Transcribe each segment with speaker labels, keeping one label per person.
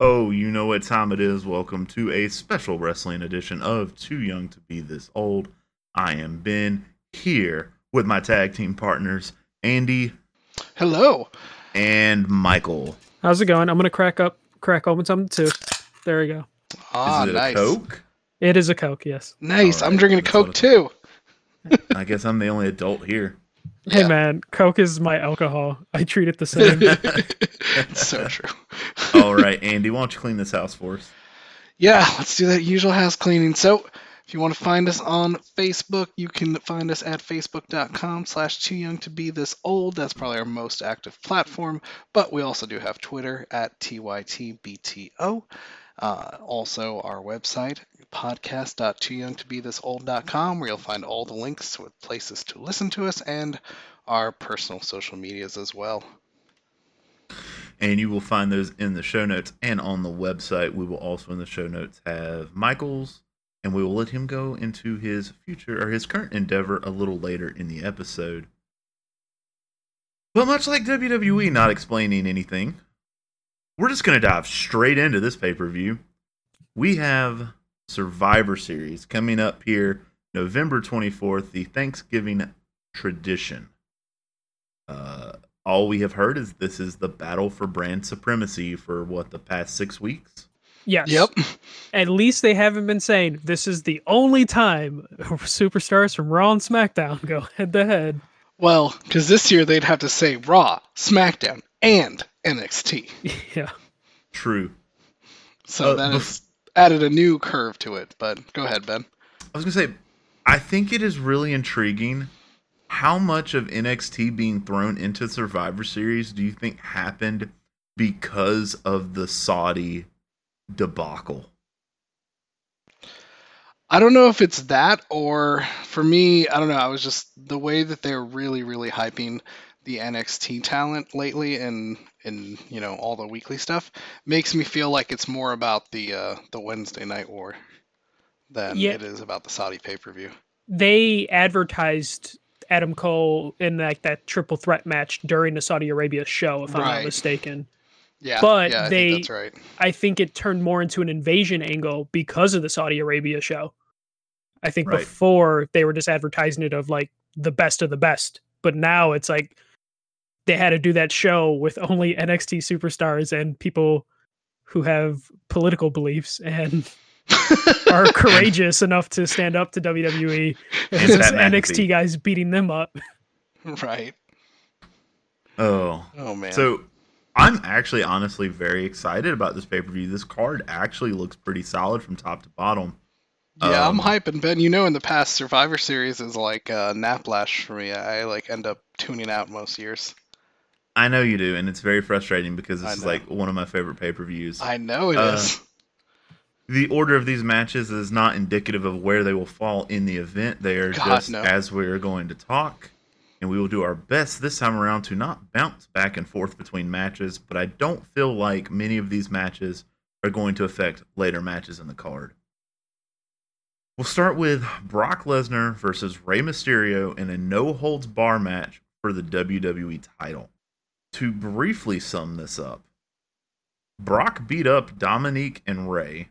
Speaker 1: Oh, you know what time it is. Welcome to a special wrestling edition of Too Young to Be This Old. I am Ben here with my tag team partners, Andy
Speaker 2: Hello.
Speaker 1: and Michael.
Speaker 3: How's it going? I'm gonna crack up, crack open something too. There we go.
Speaker 2: Ah,
Speaker 1: is it
Speaker 2: nice.
Speaker 1: a Coke?
Speaker 3: It is a Coke, yes.
Speaker 2: Nice.
Speaker 1: All
Speaker 2: I'm drinking a Coke too.
Speaker 1: I guess I'm the only adult here.
Speaker 3: Hey
Speaker 2: Yeah.
Speaker 3: man, Coke is my alcohol. I treat it the same.
Speaker 2: It's so true.
Speaker 1: All right, Andy, why don't you clean this house for us?
Speaker 2: Yeah, let's do that usual house cleaning. So, if you want to find us on Facebook, you can find us at facebook.com slash too young to be this old. That's probably our most active platform. But we also do have Twitter at TYTBTO. Uh, also, our website, podcast.tooyoungtobethisold.com, where you'll find all the links with places to listen to us and our personal social medias as well.
Speaker 1: And you will find those in the show notes and on the website. We will also in the show notes have Michael's, and we will let him go into his future or his current endeavor a little later in the episode. But much like WWE not explaining anything, we're just going to dive straight into this pay per view. We have Survivor Series coming up here November 24th, the Thanksgiving tradition. Uh, all we have heard is this is the battle for brand supremacy for what the past six weeks.
Speaker 3: yes.
Speaker 2: Yep.
Speaker 3: At least they haven't been saying this is the only time superstars from Raw and SmackDown go head to head.
Speaker 2: Well, because this year they'd have to say Raw, SmackDown, and NXT.
Speaker 3: Yeah.
Speaker 1: True.
Speaker 2: So
Speaker 1: Uh,
Speaker 2: that
Speaker 1: bef-
Speaker 2: has added a new curve to it. But go ahead, Ben.
Speaker 1: I was gonna say, I think it is really intriguing. How much of NXT being thrown into Survivor Series do you think happened because of the Saudi debacle?
Speaker 2: I don't know if it's that or for me, I don't know. I was just the way that they're really, really hyping the NXT talent lately and and you know all the weekly stuff makes me feel like it's more about the uh, the Wednesday Night War than
Speaker 3: Yeah.
Speaker 2: it is about the Saudi pay per view.
Speaker 3: They advertised Adam Cole in like that triple threat match during the Saudi Arabia show, if I'm not mistaken.
Speaker 2: Yeah,
Speaker 3: But
Speaker 2: yeah, I
Speaker 3: they-
Speaker 2: think that's right.
Speaker 3: I think it turned more into an invasion angle because of the Saudi Arabia show. I think
Speaker 1: Right.
Speaker 3: before they were just advertising it of like the best of the best, but now it's like they had to do that show with only NXT superstars and people who have political beliefs and are courageous enough to stand up to WWE. And
Speaker 1: And
Speaker 3: it's
Speaker 1: Pat McAfee.
Speaker 3: NXT guys beating them up.
Speaker 2: right.
Speaker 1: Oh,
Speaker 2: Oh man.
Speaker 1: so I'm actually honestly very excited about this pay per view. This card actually looks pretty solid from top to bottom.
Speaker 2: Yeah,
Speaker 1: Um,
Speaker 2: I'm hyping Ben. You know, in the past, Survivor Series is like a uh, naplash for me. I like end up tuning out most years.
Speaker 1: I know you do, and it's very frustrating because this is like one of my favorite pay per views.
Speaker 2: I know it is.
Speaker 1: Uh, the order of these matches is not indicative of where they will fall in the event. They are
Speaker 2: God,
Speaker 1: just
Speaker 2: no.
Speaker 1: as we're going to talk, and we will do our best this time around to not bounce back and forth between matches. But I don't feel like many of these matches are going to affect later matches in the card. We'll start with Brock Lesnar versus Rey Mysterio in a no holds bar match for the WWE title. To briefly sum this up, Brock beat up Dominik and Rey.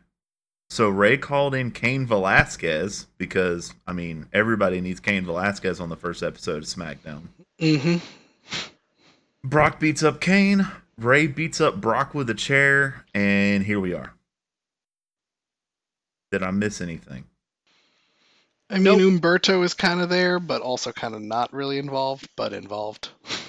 Speaker 1: So Rey called in Cain Velasquez because I mean everybody needs Cain Velasquez on the first episode of SmackDown.
Speaker 2: mm-hmm.
Speaker 1: Brock beats up Cain, Rey beats up Brock with a chair, and here we are. Did I miss anything?
Speaker 2: I mean, Humberto is kind of there, but also kind of not really involved, but involved.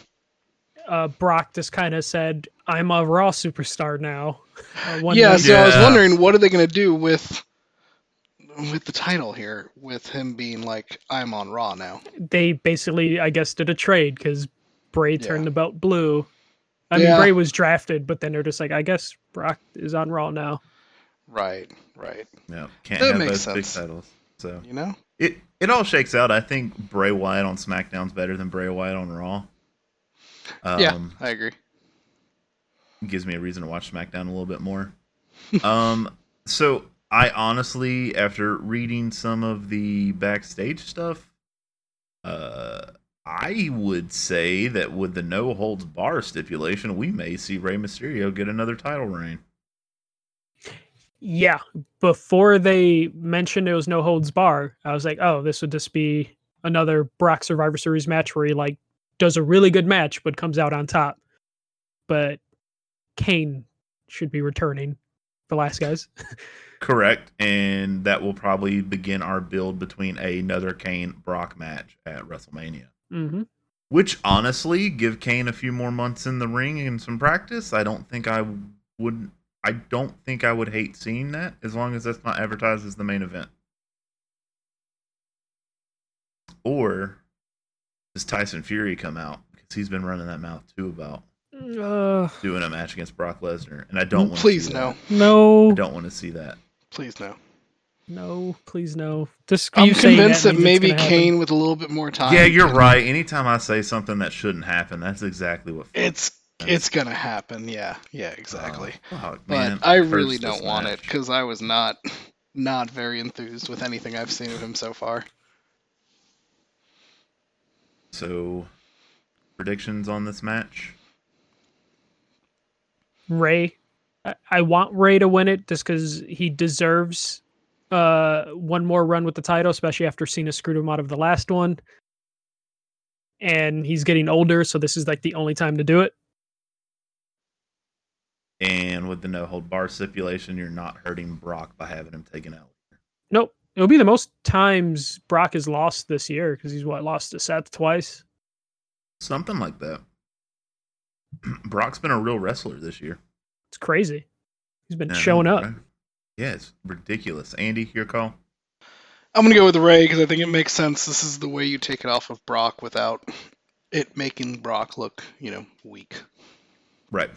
Speaker 3: Uh, Brock just kind of said, "I'm a Raw superstar now." Uh,
Speaker 2: yeah,
Speaker 3: night.
Speaker 2: so I was wondering what are they going to do with with the title here, with him being like, "I'm on Raw now."
Speaker 3: they basically, I guess, did a trade because Bray turned
Speaker 2: Yeah.
Speaker 3: the belt blue. I
Speaker 2: Yeah.
Speaker 3: mean, Bray was drafted, but then they're just like, I guess Brock is on Raw now.
Speaker 2: Right, right.
Speaker 1: No, can't
Speaker 2: That
Speaker 1: have
Speaker 2: makes
Speaker 1: those big
Speaker 2: sense.
Speaker 1: titles. So
Speaker 2: You know?
Speaker 1: it it all shakes out. I think Bray Wyatt on SmackDown's better than Bray Wyatt on Raw. Um,
Speaker 2: yeah, I agree.
Speaker 1: gives me a reason to watch SmackDown a little bit more. um, so I honestly, after reading some of the backstage stuff, uh, I would say that with the no holds bar stipulation, we may see Rey Mysterio get another title reign.
Speaker 3: Yeah, before they mentioned it was no holds bar, I was like, oh, this would just be another Brock Survivor Series match where he like does a really good match but comes out on top. But Cain should be returning the last guys.
Speaker 1: Correct, and that will probably begin our build between another Cain Brock match at WrestleMania.
Speaker 3: hmm
Speaker 1: Which honestly, give Cain a few more months in the ring and some practice. I don't think I would. I don't think I would hate seeing that as long as that's not advertised as the main event. Or does Tyson Fury come out because he's been running that mouth too about
Speaker 3: Uh,
Speaker 1: doing a match against Brock Lesnar, and I don't. want
Speaker 2: Please
Speaker 1: see
Speaker 2: no.
Speaker 1: That.
Speaker 3: no,
Speaker 1: I don't want to see that.
Speaker 2: Please no.
Speaker 3: no, please no. Just
Speaker 2: I'm
Speaker 3: you
Speaker 2: convinced that,
Speaker 3: means it's
Speaker 2: maybe
Speaker 3: gonna happen.
Speaker 2: Cain with a little bit more time.
Speaker 1: yeah, you're right. Anytime I say something that shouldn't happen, that's exactly what.
Speaker 2: It's it's gonna happen. Yeah, yeah, exactly.
Speaker 1: Oh, fuck,
Speaker 2: but I really don't want it because I was not not very enthused with anything I've seen of him so far.
Speaker 1: So, predictions on this match?
Speaker 3: Rey. I, I want Rey to win it just because he deserves uh one more run with the title, especially after Cena screwed him out of the last one. And he's getting older, so this is like the only time to do it.
Speaker 1: And with the no hold bar stipulation, you're not hurting Brock by having him taken out.
Speaker 3: Nope. It'll be the most times Brock has lost this year because he's what lost to Seth twice.
Speaker 1: Something like that. Brock's been a real wrestler this year.
Speaker 3: It's crazy. He's been
Speaker 1: Yeah,
Speaker 3: showing up.
Speaker 1: right? Yeah, it's ridiculous. Andy, your call.
Speaker 2: I'm gonna go with Rey because I think it makes sense. This is the way you take it off of Brock without it making Brock look, you know, weak.
Speaker 1: Right.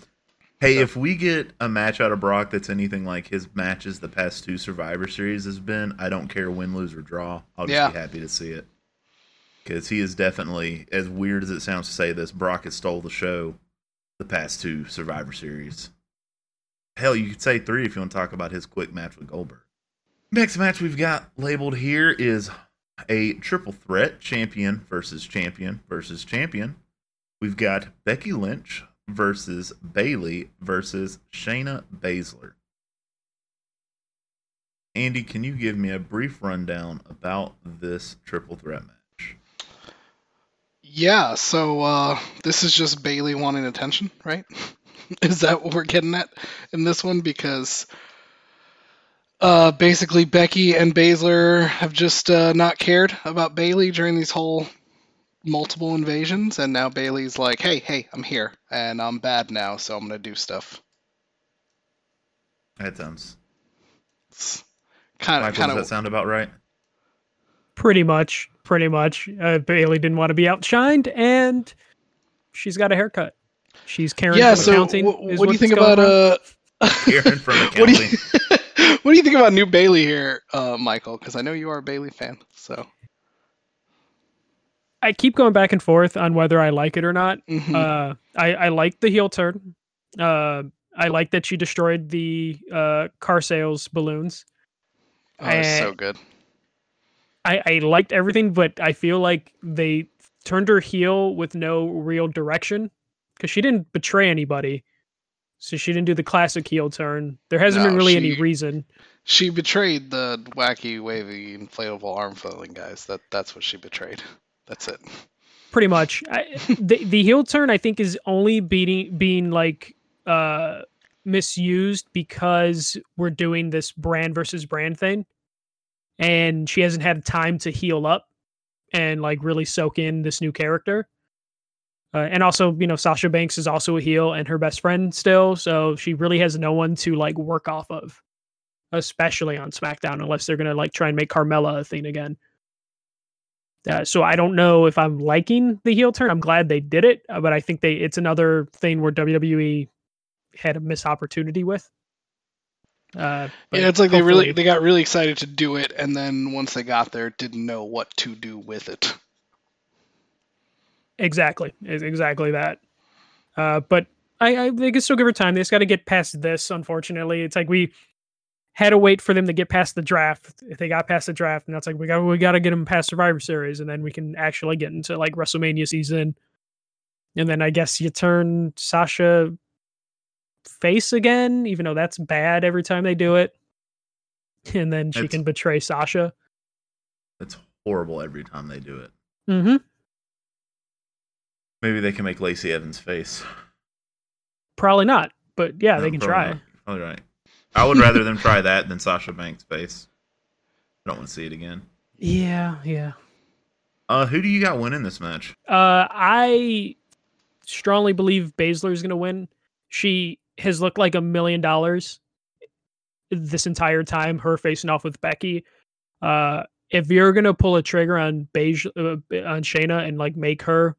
Speaker 1: Hey, if we get a match out of Brock that's anything like his matches the past two Survivor Series has been, I don't care win, lose, or draw. I'll just
Speaker 2: Yeah.
Speaker 1: be happy to see it. Because he is definitely, as weird as it sounds to say this, Brock has stole the show the past two Survivor Series. Hell, you could say three if you want to talk about his quick match with Goldberg. Next match we've got labeled here is a triple threat champion versus champion versus champion. We've got Becky Lynch versus Bayley versus Shayna Baszler. Andy, can you give me a brief rundown about this triple threat match?
Speaker 2: Yeah, so uh, this is just Bayley wanting attention, right? is that what we're getting at in this one? Because uh, basically Becky and Baszler have just uh, not cared about Bayley during these whole multiple invasions, and now Bayley's like, "Hey, hey, I'm here, and I'm bad now, so I'm gonna do stuff."
Speaker 1: That sounds.
Speaker 2: Kind of, kind
Speaker 1: does that
Speaker 2: of.
Speaker 1: sound about right?
Speaker 3: Pretty much. Pretty much. Uh, Bayley didn't want to be outshined, and she's got a haircut. She's Karen
Speaker 2: Yeah.
Speaker 3: from
Speaker 2: So,
Speaker 3: accounting.
Speaker 2: wh-
Speaker 3: is
Speaker 2: what do you think about
Speaker 3: on.
Speaker 2: uh?
Speaker 1: Karen from
Speaker 2: what do you What do you think about new Bayley here, uh, Michael? Because I know you are a Bayley fan. So.
Speaker 3: I keep going back and forth on whether I like it or not.
Speaker 2: mhm.
Speaker 3: Uh, I, I like the heel turn. Uh, I like that she destroyed the uh, car sales balloons.
Speaker 2: oh, it's so good.
Speaker 3: I, I liked everything, but I feel like they turned her heel with no real direction because she didn't betray anybody. So she didn't do the classic heel turn. There hasn't been
Speaker 2: No,
Speaker 3: really any reason.
Speaker 2: She betrayed the wacky, wavy, inflatable arm flailing guys. That that's what she betrayed. That's it.
Speaker 3: pretty much. I, the the heel turn i think is only being being like uh misused because we're doing this brand versus brand thing. And she hasn't had time to heal up and like really soak in this new character. Uh, and also you know sasha banks is also a heel and her best friend still so she really has no one to like work off of especially on smackdown unless they're gonna like try and make carmella a thing again uh, so I don't know if I'm liking the heel turn. I'm glad they did it, uh, but I think they it's another thing where WWE had a missed opportunity with. Uh,
Speaker 2: yeah, it's like they really they got really excited to do it, and then once they got there, didn't know what to do with it.
Speaker 3: exactly exactly that. Uh, but I, I they can still give her time. They just got to get past this. Unfortunately, it's like we had to wait for them to get past the draft. If they got past the draft, and that's like we got we got to get them past Survivor Series, and then we can actually get into like WrestleMania season. And then I guess you turn Sasha face again, even though that's bad every time they do it. and then she
Speaker 1: That's-
Speaker 3: can betray Sasha.
Speaker 1: It's horrible every time they do it.
Speaker 3: Mm-hmm.
Speaker 1: Maybe they can make Lacey Evans face.
Speaker 3: Probably not, but yeah, they can try.
Speaker 1: not. Probably right. I would rather them try that than Sasha Banks' face. I don't want to see it again.
Speaker 3: Yeah, yeah.
Speaker 1: Uh, who do you got winning this match?
Speaker 3: Uh, I strongly believe Baszler is going to win. She has looked like a million dollars this entire time. Her facing off with Becky. Uh, if you're going to pull a trigger on Beige uh, on Shayna and like make her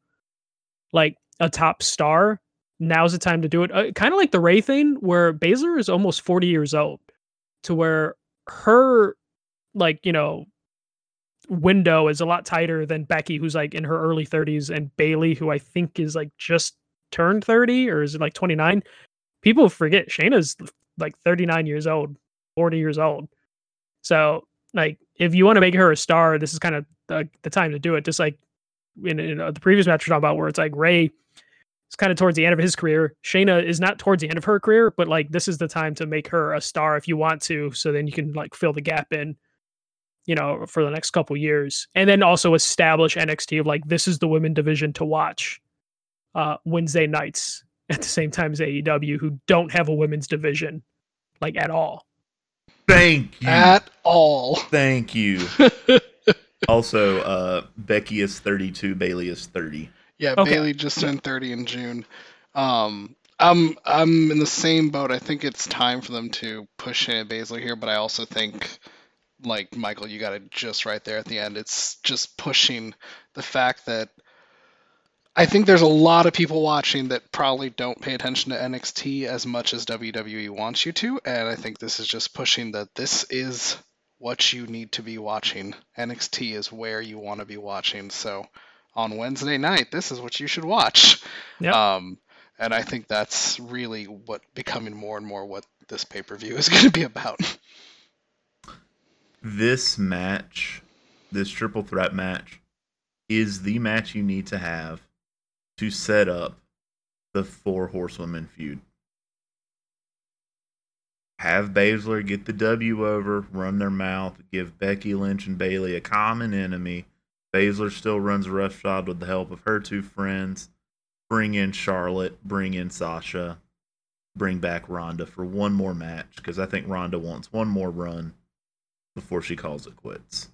Speaker 3: like a top star, now's the time to do it. Uh, kind of like the Rey thing, where Baszler is almost 40 years old, to where her like you know window is a lot tighter than Becky, who's like in her early 30s, and Bayley, who I think is like just turned 30 or is it like 29? People forget Shayna's like 39 years old, 40 years old. So, like, if you want to make her a star, this is kind of the, the time to do it. Just like in, in uh, the previous match we're talking about, where it's like Rey is kind of towards the end of his career. Shayna is not towards the end of her career, but like this is the time to make her a star if you want to, so then you can like fill the gap in you know, for the next couple years, and then also establish NXT of like this is the women division to watch uh, Wednesday nights at the same time as AEW, who don't have a women's division like at all.
Speaker 1: Thank you.
Speaker 2: At all.
Speaker 1: Thank you. also, uh, Becky is 32, Bayley is 30.
Speaker 2: Yeah,
Speaker 3: Okay.
Speaker 2: Bayley just turned 30 in June. Um, I'm I'm in the same boat. I think it's time for them to push Shayna Baszler here, but I also think, like Michael, you got it just right there at the end. It's just pushing the fact that I think there's a lot of people watching that probably don't pay attention to NXT as much as WWE wants you to, and I think this is just pushing that this is what you need to be watching. NXT is where you want to be watching. So on Wednesday night, this is what you should watch.
Speaker 3: Yep.
Speaker 2: Um, and I think that's really what becoming more and more what this pay per view is going to be about.
Speaker 1: This match, this triple threat match, is the match you need to have to set up the four horsewomen feud. Have Baszler get the W over, run their mouth, give Becky Lynch and Bayley a common enemy. Baszler still runs roughshod with the help of her two friends. Bring in Charlotte, bring in Sasha, bring back Ronda for one more match because I think Ronda wants one more run before she calls it quits.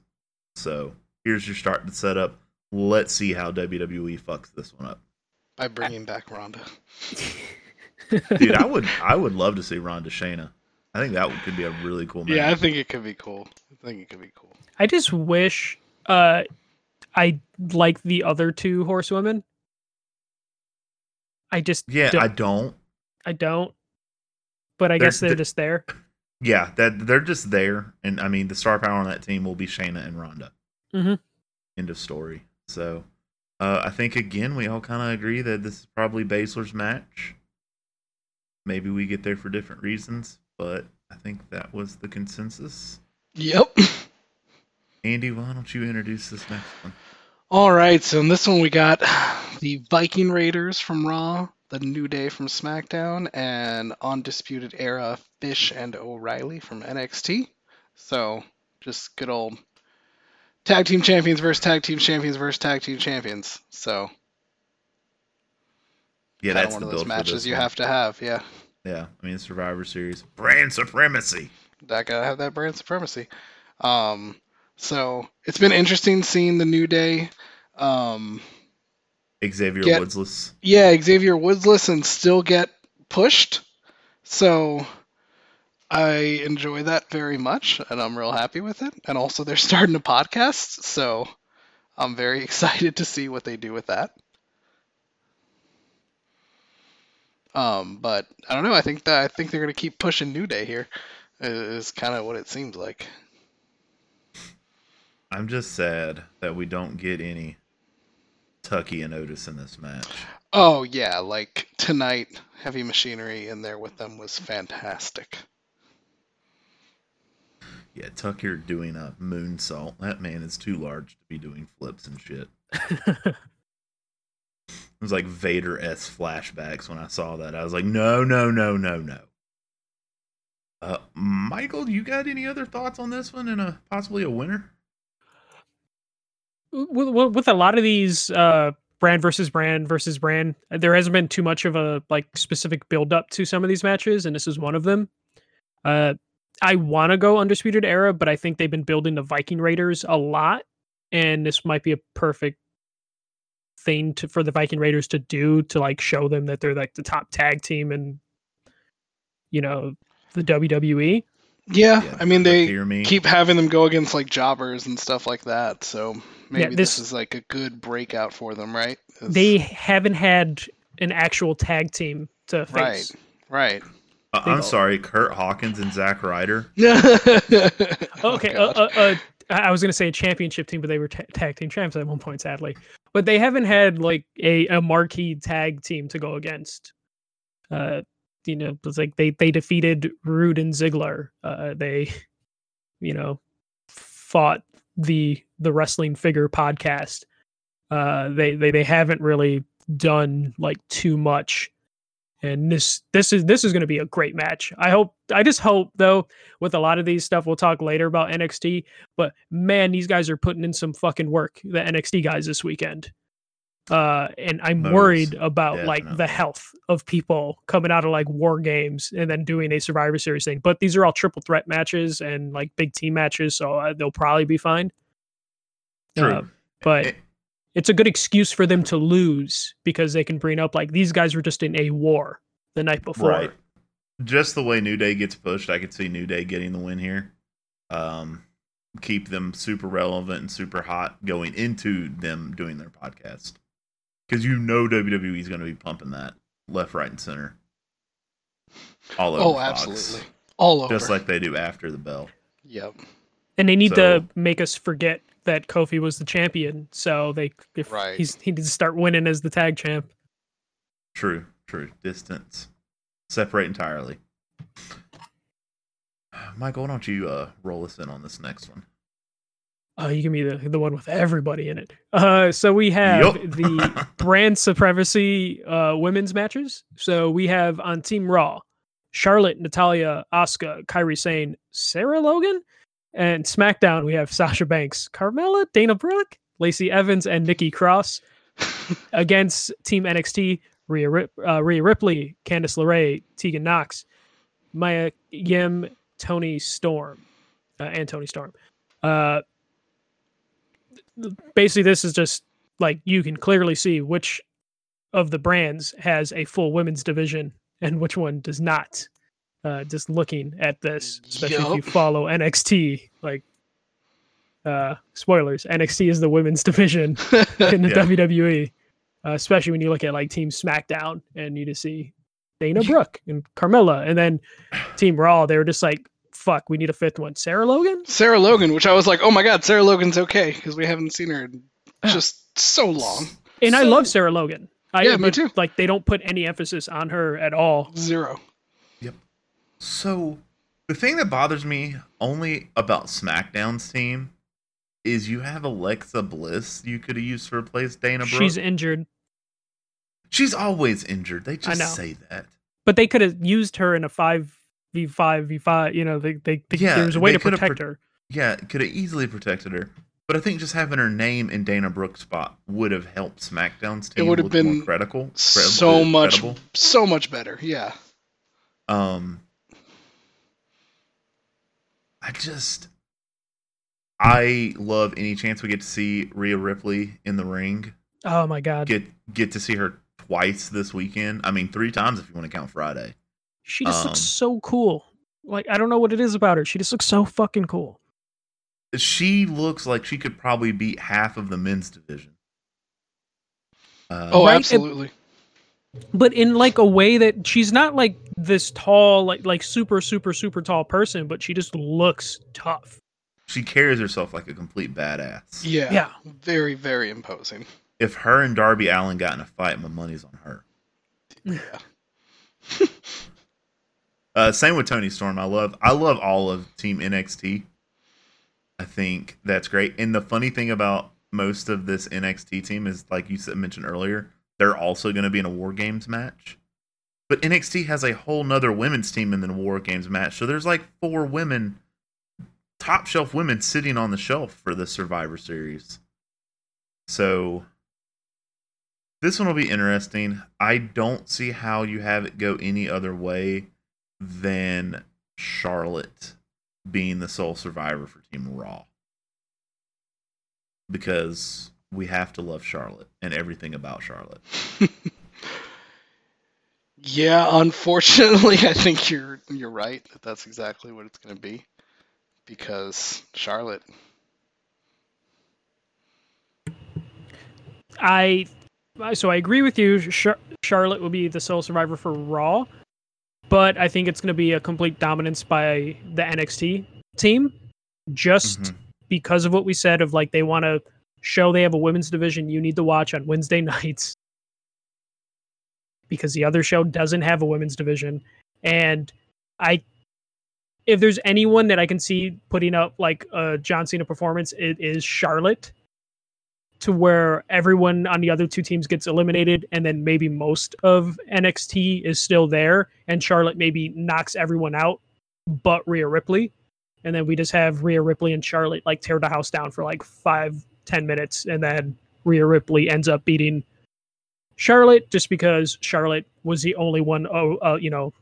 Speaker 1: So here's your start to set up. Let's see how WWE fucks this one up.
Speaker 2: By bringing back Ronda.
Speaker 1: Dude, I would I would love to see Ronda Shayna. I think that could be a really cool match.
Speaker 2: Yeah, I think it could be cool. I think it could be cool.
Speaker 3: I just wish uh, I like the other two horsewomen. I just
Speaker 1: yeah,
Speaker 3: don't,
Speaker 1: I
Speaker 3: I,
Speaker 1: don't.
Speaker 3: I don't. But I
Speaker 1: They're-
Speaker 3: guess they're
Speaker 1: they're-
Speaker 3: just there.
Speaker 1: Yeah, that they're just there, and I mean the star power on that team will be Shayna and Ronda.
Speaker 3: Mhm.
Speaker 1: End of story. So, uh, I think again we all kind of agree that this is probably Baszler's match. Maybe we get there for different reasons, but I think that was the consensus.
Speaker 2: Yep.
Speaker 1: Andy, why don't you introduce this next one?
Speaker 2: All right, so in this one we got the Viking Raiders from Raw, the New Day from SmackDown, and Undisputed Era Fish and O'Reilly from NXT. So just good old tag team champions versus tag team champions versus tag team champions. So
Speaker 1: Yeah, that's
Speaker 2: one
Speaker 1: the
Speaker 2: of those matches you
Speaker 1: one.
Speaker 2: have to have. Yeah,
Speaker 1: Yeah, I mean Survivor Series brand supremacy.
Speaker 2: that gotta have that brand supremacy. Um, so it's been interesting seeing the New Day. Um,
Speaker 1: Xavier
Speaker 2: Get-
Speaker 1: Woodsless.
Speaker 2: yeah, Xavier Woodsless and still get pushed. So I enjoy that very much and I'm real happy with it. And also they're starting a podcast, so I'm very excited to see what they do with that. Um, but I don't know, I think that I think they're gonna keep pushing New Day here. Is kind of what it seems like.
Speaker 1: I'm just sad that we don't get any Tucky and Otis in this match.
Speaker 2: Oh yeah, like tonight, Heavy Machinery in there with them was fantastic.
Speaker 1: Yeah, Tucker doing a moonsault. That man is too large to be doing flips and shit. It was like Vader S flashbacks when I saw that. I was like, no, no, no, no, no. Uh, Michael, you got any other thoughts on this one and a possibly a winner?
Speaker 3: With, with a lot of these uh brand versus brand versus brand there hasn't been too much of a like specific build up to some of these matches and this is one of them. Uh i want to go undisputed era but i think they've been building the viking raiders a lot and this might be a perfect thing to for the viking raiders to do to like show them that they're like the top tag team and you know the wwe
Speaker 2: Yeah,
Speaker 1: Yeah,
Speaker 2: I mean they
Speaker 1: Fear Me.
Speaker 2: keep having them go against like jobbers and stuff like that. So maybe this,
Speaker 3: this-
Speaker 2: is like a good breakout for them, right? It's-
Speaker 3: they haven't had an actual tag team to face
Speaker 2: right.
Speaker 1: Uh, I'm sorry, Curt Hawkins and Zack Ryder.
Speaker 2: Oh,
Speaker 3: okay, uh, uh, uh, I I was gonna say a championship team, but they were ta- tag team champs at one point, sadly. But they haven't had like a, a marquee tag team to go against. Uh, you know, it's like they they defeated Roode and Ziggler. Uh, they, you know, fought the the wrestling figure podcast. Uh, they they they haven't really done like too much. And this this is this is going to be a great match. I hope. I just hope though with a lot of these stuff we'll talk later about NXT, but man, these guys are putting in some fucking work, the NXT guys this weekend. Uh and I'm worried about like the health of people coming out of like war games and then doing a survivor series thing. But these are all triple threat matches and like big team matches, so uh, they'll probably be fine.
Speaker 1: True.
Speaker 3: Uh, but
Speaker 1: Eh,
Speaker 3: it's a good excuse for them to lose because they can bring up like these guys were just in a war the night before.
Speaker 1: Right. Just the way New Day gets pushed, I could see New Day getting the win here. Um, keep them super relevant and super hot going into them doing their podcast. Because you know WWE is going to be pumping that left, right, and center. All over
Speaker 2: oh,
Speaker 1: Fox.
Speaker 2: absolutely. All over.
Speaker 1: Just like they do after the bell.
Speaker 2: Yep.
Speaker 3: and they need
Speaker 1: So-
Speaker 3: to make us forget that Kofi was the champion. So they, if
Speaker 2: Right.
Speaker 3: he's he needs to start winning as the tag champ.
Speaker 1: True, true. Distance. Separate entirely. Michael, why don't you uh, roll us in on this next one?
Speaker 3: Oh, you can be the the one with everybody in it. Uh, so we have
Speaker 1: Yup.
Speaker 3: the brand supremacy uh women's matches. So we have on Team Raw, Charlotte, Natalya, Asuka, Kairi Sane, Sarah Logan, and SmackDown we have Sasha Banks, Carmella, Dana Brooke, Lacey Evans, and Nikki Cross. against Team NXT, Rhea, Rip, uh, Rhea Ripley, Candice LeRae, Tegan Nox, Mia Yim, Toni Storm, uh, and Toni Storm. Uh, basically, this is just like you can clearly see which of the brands has a full women's division and which one does not. Uh, just looking at this, especially if you follow NXT, like uh, spoilers, NXT is the women's division in the
Speaker 1: Yeah.
Speaker 3: WWE, uh, especially when you look at like Team SmackDown and you just see Dana Brooke and Carmella, and then Team Raw. They were just like, "Fuck, we need a fifth one." Sarah Logan.
Speaker 2: Sarah Logan, which I was like, oh my god, Sarah Logan's okay because we haven't seen her in just so long.
Speaker 3: And I love Sarah Logan. I,
Speaker 2: Yeah, me
Speaker 3: but,
Speaker 2: too.
Speaker 3: Like they don't put any emphasis on her at all.
Speaker 2: Zero. Yep.
Speaker 1: So the thing that bothers me only about SmackDown's team is you have Alexa Bliss you could have used to replace Dana Brooke.
Speaker 3: She's injured,
Speaker 1: She's always injured. They just
Speaker 3: know.
Speaker 1: say that.
Speaker 3: but they could have used her in a five v five v five. You know, they, they, they
Speaker 1: Yeah,
Speaker 3: there was a way to protect
Speaker 1: pro-
Speaker 3: her.
Speaker 1: Yeah, could have easily protected her. But I think just having her name in Dana Brooke's spot would have helped SmackDown's team
Speaker 2: would have been
Speaker 1: more credible.
Speaker 2: So much,
Speaker 1: credible.
Speaker 2: so much better. Yeah.
Speaker 1: Um, I just, I love any chance we get to see Rhea Ripley in the ring.
Speaker 3: Oh my god,
Speaker 1: Get get to see her twice this weekend. I mean, three times if you want to count Friday.
Speaker 3: She just
Speaker 1: um,
Speaker 3: looks so cool. Like I don't know what it is about her. She just looks so fucking cool.
Speaker 1: She looks like she could probably beat half of the men's division. Uh,
Speaker 2: Oh,
Speaker 3: Right, it-
Speaker 2: absolutely.
Speaker 3: but in like a way that she's not like this tall like like super super super tall person but she just looks tough
Speaker 1: she carries herself like a complete badass.
Speaker 2: Yeah.
Speaker 3: yeah
Speaker 2: Very, very imposing.
Speaker 1: If her and Darby Allin got in a fight, my money's on her.
Speaker 2: Yeah.
Speaker 1: Uh, same with Toni Storm. I love I love all of Team NXT. I think that's great. And the funny thing about most of this NXT team is, like you mentioned earlier, they're also going to be in a War Games match. But NXT has a whole nother women's team in the War Games match. So there's like four women, top shelf women sitting on the shelf for the Survivor Series. So this one will be interesting. I don't see how you have it go any other way than Charlotte being the sole survivor for Team Raw. Because we have to love Charlotte and everything about Charlotte.
Speaker 2: yeah, unfortunately, I think you're you're right that that's exactly what it's going to be because Charlotte
Speaker 3: I so I agree with you. Char- Charlotte will be the sole survivor for Raw, but I think it's going to be a complete dominance by the NXT team, just mm-hmm. because of what we said of like they want to show they have a women's division you need to watch on Wednesday nights because the other show doesn't have a women's division, and I. If there's anyone that I can see putting up like a John Cena performance, it is Charlotte to where everyone on the other two teams gets eliminated and then maybe most of NXT is still there and Charlotte maybe knocks everyone out but Rhea Ripley. And then we just have Rhea Ripley and Charlotte like tear the house down for like five ten minutes and then Rhea Ripley ends up beating Charlotte just because Charlotte was the only one oh uh, you know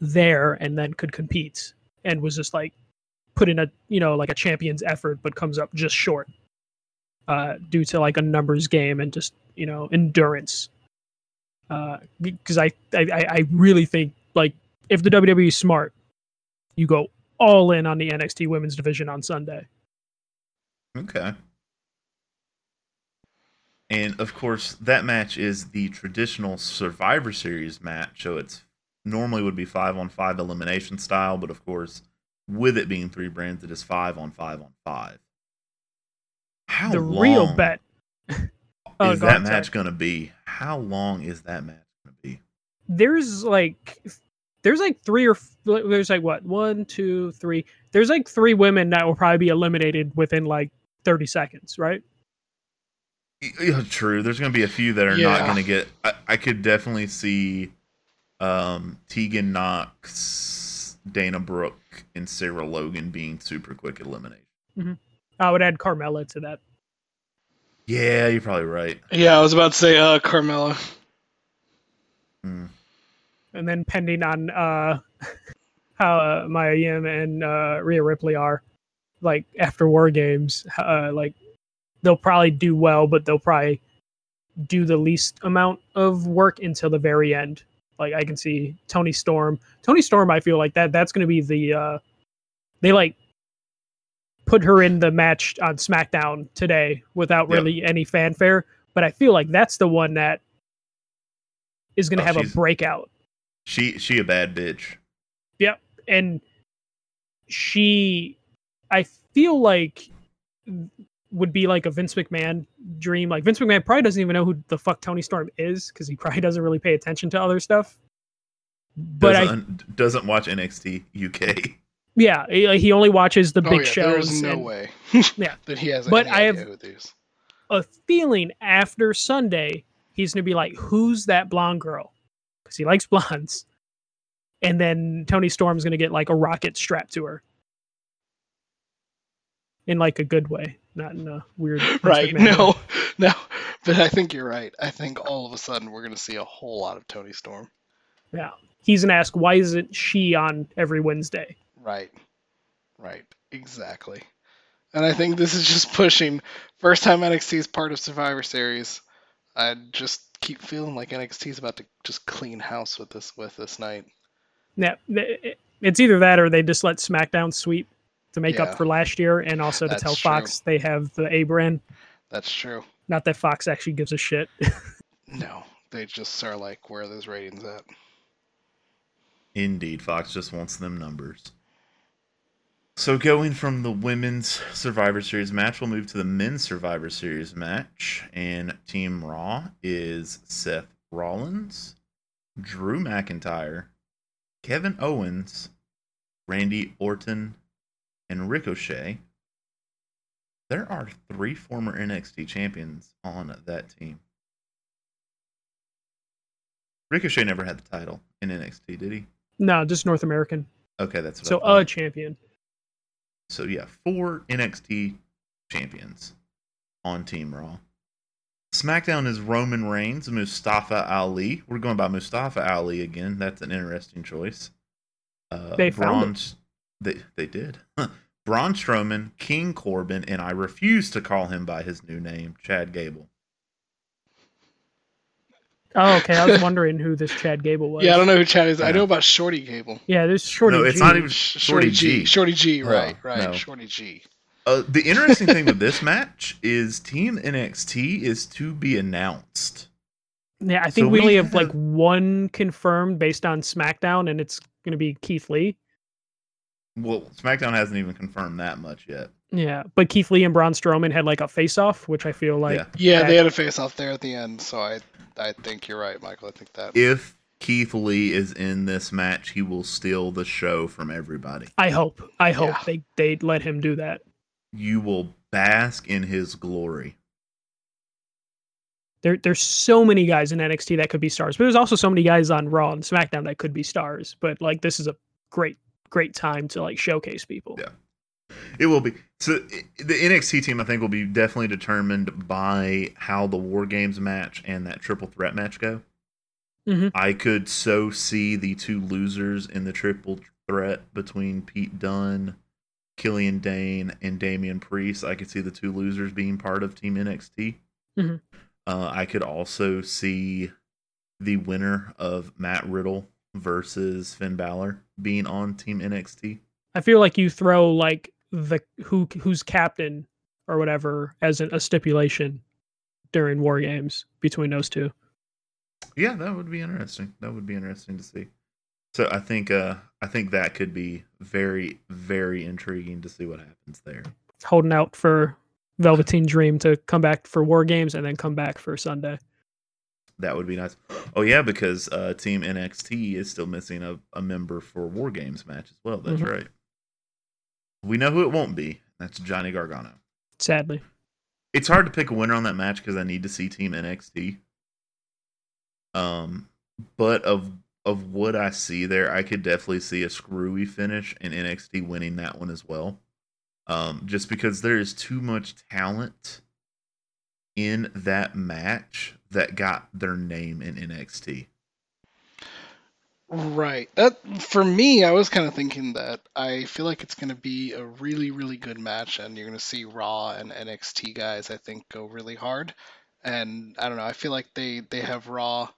Speaker 3: there and then could compete and was just like put in a you know like a champion's effort but comes up just short uh, due to like a numbers game and just you know endurance. Because uh, I, I I really think like if the WWE is smart, you go all in on the NXT Women's Division on Sunday.
Speaker 1: Okay. And of course, that match is the traditional Survivor Series match. So it's normally would be five on five elimination style, but of course, with it being three brands, it is five on five on five. How
Speaker 3: the real bet
Speaker 1: oh, is that match going to be? How long is that match going to be?
Speaker 3: There's like there's like three or there's like what one two three there's like three women that will probably be eliminated within like 30 seconds right
Speaker 1: yeah, true there's going to be a few that are yeah. not going to get I, I, could definitely see um tegan nox dana brooke and sarah logan being super quick elimination
Speaker 3: mm-hmm. I would add Carmella to that.
Speaker 1: Yeah, you're probably right.
Speaker 2: Yeah, I was about to say uh, Carmella.
Speaker 3: Hmm. And then pending on uh, how uh, Mia Yim and uh, Rhea Ripley are, like after War Games, uh, like they'll probably do well, but they'll probably do the least amount of work until the very end. Like I can see Toni Storm. Toni Storm, I feel like that that's going to be the uh, they like put her in the match on SmackDown today without really yep. any fanfare. But I feel like that's the one that is going to oh, have a breakout.
Speaker 1: She she a bad bitch.
Speaker 3: Yep, and she, I feel like would be like a Vince McMahon dream. Like Vince McMahon probably doesn't even know who the fuck Toni Storm is because he probably doesn't really pay attention to other stuff.
Speaker 1: But doesn't, I doesn't watch NXT UK.
Speaker 3: Yeah, he only watches the oh, big yeah, shows.
Speaker 2: There's no and, way.
Speaker 3: yeah,
Speaker 2: that he has.
Speaker 3: But I have a feeling after Sunday he's gonna be like, "Who's that blonde girl?" Because he likes blondes. And then Toni Storm's gonna get like a rocket strapped to her, in like a good way, not in a weird.
Speaker 2: right? No, no. But I think you're right. I think all of a sudden we're gonna see a whole lot of Toni Storm.
Speaker 3: Yeah, he's gonna ask, "Why isn't she on every Wednesday?"
Speaker 2: Right. Right. Exactly. And I think this is just pushing first time NXT is part of Survivor Series. I just keep feeling like NXT is about to just clean house with this with this night.
Speaker 3: Yeah, it's either that or they just let SmackDown sweep to make yeah, up for last year, and also to tell Fox true. they have the A brand.
Speaker 2: That's true.
Speaker 3: Not that Fox actually gives a shit.
Speaker 2: no, they just are like, where are those ratings at?
Speaker 1: Indeed, Fox just wants them numbers. So going from the women's Survivor Series match, we'll move to the men's Survivor Series match. And Team Raw is Seth Rollins, Drew McIntyre, Kevin Owens, Randy Orton, and Ricochet. There are three former NXT champions on that team. Ricochet never had the title in NXT, did he?
Speaker 3: No, just North American.
Speaker 1: Okay, that's what
Speaker 3: So a champion.
Speaker 1: So yeah, four NXT champions on Team Raw. SmackDown is Roman Reigns, Mustafa Ali. We're going by Mustafa Ali again. That's an interesting choice. Uh,
Speaker 3: They found
Speaker 1: Braun, They they did. Braun Strowman, King Corbin, and I refuse to call him by his new name, Chad Gable.
Speaker 3: Oh, okay. I was wondering who this Chad Gable was.
Speaker 2: Yeah, I don't know who Chad is. I
Speaker 1: Yeah.
Speaker 2: know about Shorty Gable.
Speaker 3: Yeah, there's Shorty.
Speaker 1: No, it's
Speaker 3: G.
Speaker 1: not even
Speaker 2: Sh-
Speaker 1: Shorty G.
Speaker 2: Shorty G, right,
Speaker 1: Oh,
Speaker 2: right.
Speaker 1: no.
Speaker 2: Shorty G.
Speaker 1: Uh, the interesting thing with this match is Team NXT is to be announced.
Speaker 3: Yeah, I think
Speaker 1: So
Speaker 3: we
Speaker 1: we
Speaker 3: only have like one confirmed based on SmackDown, and it's going to be Keith Lee.
Speaker 1: Well, SmackDown hasn't even confirmed that much yet.
Speaker 3: Yeah, but Keith Lee and Braun Strowman had like a face-off, which I feel like
Speaker 1: Yeah.
Speaker 2: Yeah,
Speaker 3: That-
Speaker 2: they had a face off there at the end, so I I think you're right, Michael. I think that
Speaker 1: If Keith Lee is in this match, he will steal the show from everybody.
Speaker 3: I hope, I hope
Speaker 2: Yeah.
Speaker 3: they they let him do that.
Speaker 1: You will bask in his glory.
Speaker 3: There, there's so many guys in NXT that could be stars, but there's also so many guys on Raw and SmackDown that could be stars. But like, this is a great, great time to like showcase people.
Speaker 1: Yeah. It will be. So the NXT team, I think, will be definitely determined by how the War Games match and that triple threat match go.
Speaker 3: Mhm.
Speaker 1: I could so see the two losers in the triple threat between Pete Dunne, Killian Dain, and Damian Priest. I could see the two losers being part of Team NXT.
Speaker 3: Mhm.
Speaker 1: Uh, I could also see the winner of Matt Riddle versus Finn Balor being on Team NXT.
Speaker 3: I feel like you throw like the who who's captain or whatever as an, a stipulation during War Games between those two.
Speaker 1: Yeah, that would be interesting. That would be interesting to see. So I think uh I think that could be very very intriguing to see what happens there.
Speaker 3: Holding out for Velveteen Dream to come back for War Games and then come back for Sunday.
Speaker 1: That would be nice. Oh yeah, because uh Team NXT is still missing a, a member for War Games match as well. That's
Speaker 3: Mhm.
Speaker 1: right. We know who it won't be. That's Johnny Gargano.
Speaker 3: Sadly,
Speaker 1: It's hard to pick a winner on that match because I need to see Team NXT. Um, but of of what I see there, I could definitely see a screwy finish and NXT winning that one as well. Um, just because there is too much talent in that match that got their name in NXT.
Speaker 2: Right. That for me, I was kind of thinking that I feel like it's going to be a really, really good match, and you're going to see Raw and NXT guys, I think, go really hard. And I don't know. I feel like they they have Raw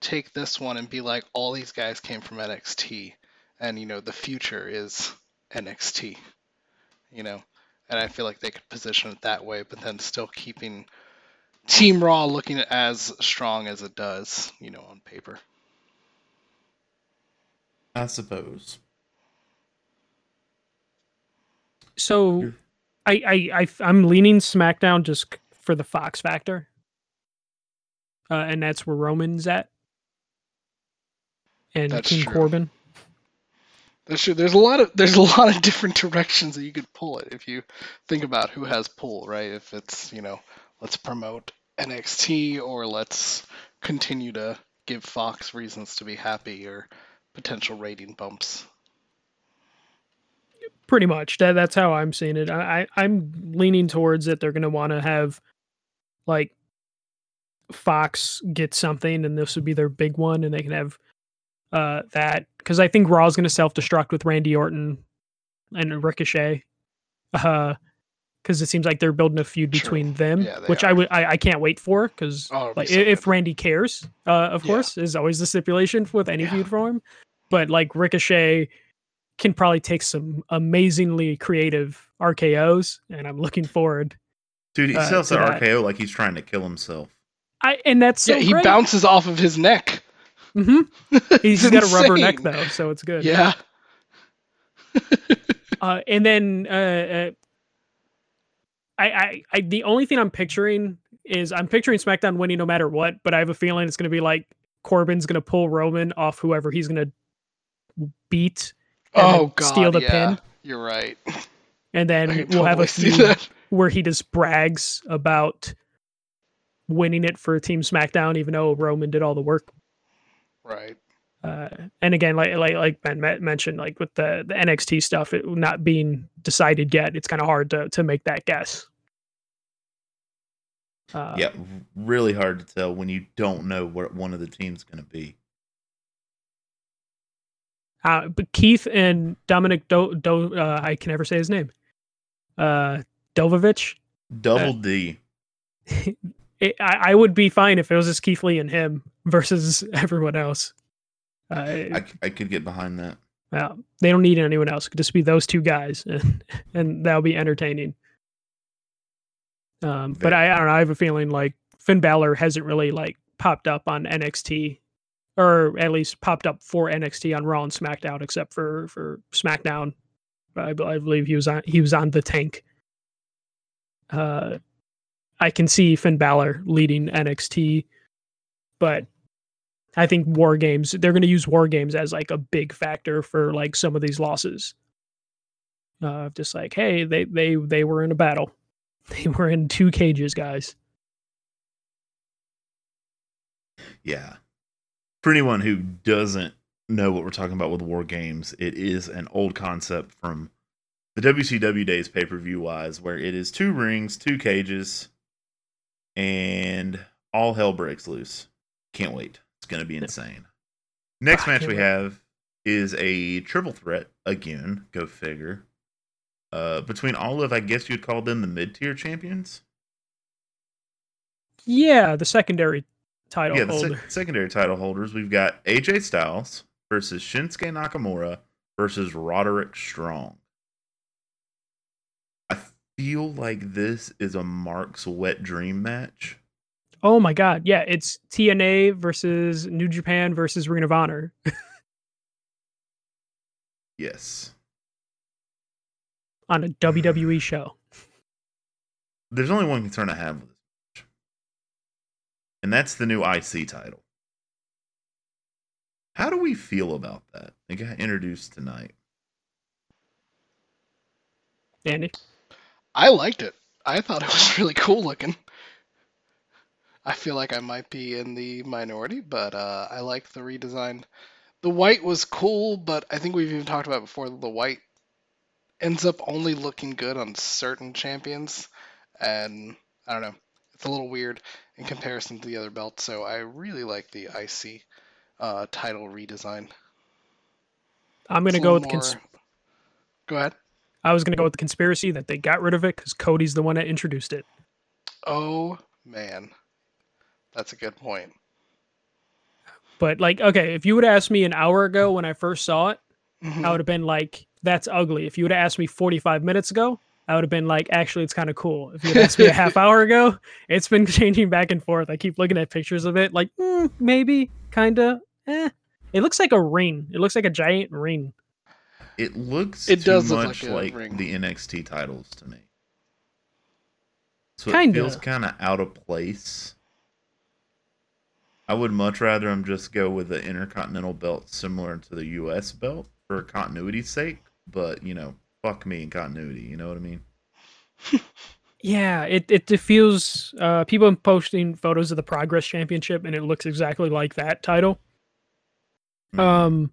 Speaker 2: take this one and be like, all these guys came from NXT, and you know the future is NXT. You know, and I feel like they could position it that way, but then still keeping Team Raw looking as strong as it does, you know, on paper.
Speaker 1: I suppose.
Speaker 3: so I, I I I'm leaning SmackDown just for the Fox factor, uh, and that's where Roman's at, and
Speaker 2: That's
Speaker 3: King
Speaker 2: true.
Speaker 3: Corbin.
Speaker 2: That's true. There's a lot of there's a lot of different directions that you could pull it if you think about who has pull, right? If it's you know let's promote NXT or let's continue to give Fox reasons to be happy or potential rating bumps.
Speaker 3: Pretty much. That that's how I'm seeing it. I, I I'm leaning towards that they're gonna want to have like Fox get something, and this would be their big one, and they can have uh that because I think Raw's gonna self destruct with Randy Orton and Ricochet, uh, because it seems like they're building a feud
Speaker 2: True.
Speaker 3: between them,
Speaker 2: Yeah, they
Speaker 3: which I would I, I can't wait for because
Speaker 2: Oh,
Speaker 3: like
Speaker 2: so
Speaker 3: if
Speaker 2: good.
Speaker 3: Randy cares, uh, of
Speaker 2: Yeah.
Speaker 3: course, is always the stipulation with any
Speaker 2: Yeah.
Speaker 3: feud for him, but like Ricochet can probably take some amazingly creative RKO's, and I'm looking forward.
Speaker 1: Dude, he
Speaker 3: Uh,
Speaker 1: sells
Speaker 3: to
Speaker 1: the
Speaker 3: that.
Speaker 1: RKO like he's trying to kill himself.
Speaker 3: I and that's so
Speaker 2: yeah, he
Speaker 3: great.
Speaker 2: bounces off of his neck.
Speaker 3: hmm He's
Speaker 2: It's
Speaker 3: got a rubber neck though, so it's good.
Speaker 2: Yeah.
Speaker 3: Uh, and then uh, uh, I, I, I, the only thing I'm picturing is I'm picturing SmackDown winning no matter what, but I have a feeling it's going to be like Corbin's going to pull Roman off whoever he's going to beat, and
Speaker 2: oh God.
Speaker 3: steal the
Speaker 2: yeah.
Speaker 3: pin.
Speaker 2: You're right.
Speaker 3: and then we'll have a
Speaker 2: totally
Speaker 3: feud where he just brags about winning it for Team SmackDown, even though Roman did all the work.
Speaker 2: Right.
Speaker 3: Uh, and again, like like like Ben mentioned, like with the the NXT stuff, it not being decided yet, it's kind of hard to to make that guess. Uh,
Speaker 1: yeah, really hard to tell when you don't know what one of the teams going to be.
Speaker 3: Uh, but Keith and Dominik Do, Do uh, I can never say his name. Uh, Dovovich.
Speaker 1: Double D.
Speaker 3: It, I, I would be fine if it was just Keith Lee and him versus everyone else. Uh,
Speaker 1: I, I could get behind that.
Speaker 3: well, they don't need anyone else. It could just be those two guys, and, and that'll be entertaining. Um, but I, I don't know. I have a feeling like Finn Balor hasn't really like popped up on NXT, or at least popped up for NXT on Raw and SmackDown, except for for SmackDown. I, I believe he was on he was on the tank. Uh, I can see Finn Balor leading NXT, but I think War Games they're going to use War Games as like a big factor for like some of these losses. Uh, just like hey, they they they were in a battle, they were in two cages, guys.
Speaker 1: Yeah. For anyone who doesn't know what we're talking about with War Games, it is an old concept from the WCW days pay per view wise, where it is two rings, two cages, and all hell breaks loose. Can't wait. It's going to be insane. Next
Speaker 3: Ah,
Speaker 1: match we
Speaker 3: wait.
Speaker 1: have is a triple threat again. Go figure. Uh, between all of, I guess you'd call them the mid tier champions.
Speaker 3: Yeah, the secondary title
Speaker 1: yeah, the
Speaker 3: holder.
Speaker 1: sec- secondary title holders. We've got AJ Styles versus Shinsuke Nakamura versus Roderick Strong. I feel like this is a Mark's wet dream match.
Speaker 3: Oh my god, yeah, it's TNA versus New Japan versus Ring of Honor.
Speaker 1: Yes.
Speaker 3: On a WWE show.
Speaker 1: There's only one concern I have with this match. And that's the new IC title. How do we feel about that? It got introduced tonight.
Speaker 3: Andy,
Speaker 2: I liked it. I thought it was really cool looking. I feel like I might be in the minority, but uh, I like the redesign. The white was cool, but I think we've even talked about before the white ends up only looking good on certain champions, and I don't know, it's a little weird in comparison to the other belts. So I really like the IC uh, title redesign.
Speaker 3: I'm gonna go with cons-
Speaker 2: more- Go ahead.
Speaker 3: I was gonna go with the conspiracy that they got rid of it because Cody's the one that introduced it.
Speaker 2: Oh man, that's a good point.
Speaker 3: But like, okay, if you would have asked me an hour ago when I first saw it,
Speaker 2: Mhm.
Speaker 3: I would have been like, "That's ugly." If you would have asked me 45 minutes ago, I would have been like, "Actually, it's kind of cool." If you had asked me a half hour ago, it's been changing back and forth. I keep looking at pictures of it, like mm, maybe, kinda, eh. It looks like a ring. It looks like a giant ring.
Speaker 1: It looks
Speaker 2: It
Speaker 1: too
Speaker 2: does look
Speaker 1: much
Speaker 2: like
Speaker 1: like, the NXT titles to me. So
Speaker 3: Kinda.
Speaker 1: it feels kind of out of place. I would much rather them just go with the Intercontinental belt similar to the US belt for continuity's sake, but you know, fuck me in continuity, you know what I mean?
Speaker 3: Yeah, it it, feels. Uh, people are posting photos of the Progress Championship, and it looks exactly like that title.
Speaker 1: Mhm.
Speaker 3: Um,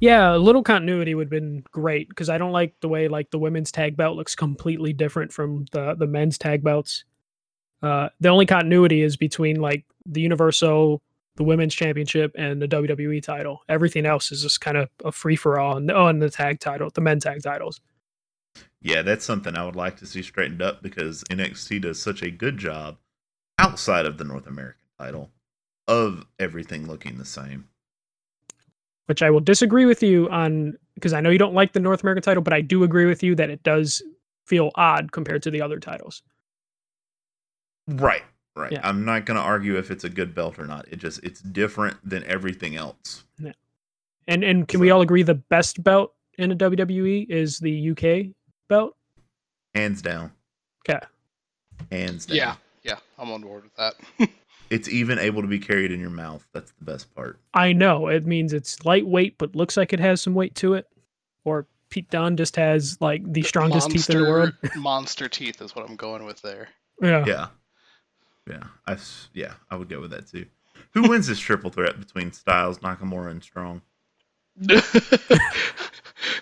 Speaker 3: yeah, a little continuity would have been great because I don't like the way like the women's tag belt looks completely different from the the men's tag belts. Uh, the only continuity is between like the Universal, the women's championship, and the WWE title. Everything else is just kind of a free for all. And oh, the tag title, the men tag titles.
Speaker 1: Yeah, that's something I would like to see straightened up because NXT does such a good job outside of the North American title of everything looking the same.
Speaker 3: which I will disagree with you on because I know you don't like the North American title, but I do agree with you that it does feel odd compared to the other titles.
Speaker 1: Right. Right.
Speaker 3: Yeah.
Speaker 1: I'm not going to argue if it's a good belt or not. It just it's different than everything else.
Speaker 3: And and can we all agree the best belt in the WWE is the UK belt?
Speaker 1: Hands down.
Speaker 3: Okay.
Speaker 1: Hands down.
Speaker 2: Yeah, yeah, I'm on board with that.
Speaker 1: It's even able to be carried in your mouth. That's the best part.
Speaker 3: I know it means it's lightweight, but looks like it has some weight to it. Or Pete Dunne just has like the strongest teeth in the world.
Speaker 2: monster teeth is what I'm going with there.
Speaker 3: Yeah.
Speaker 1: Yeah. Yeah. I s- yeah, I would go with that too. Who wins this triple threat between Styles, Nakamura, and Strong?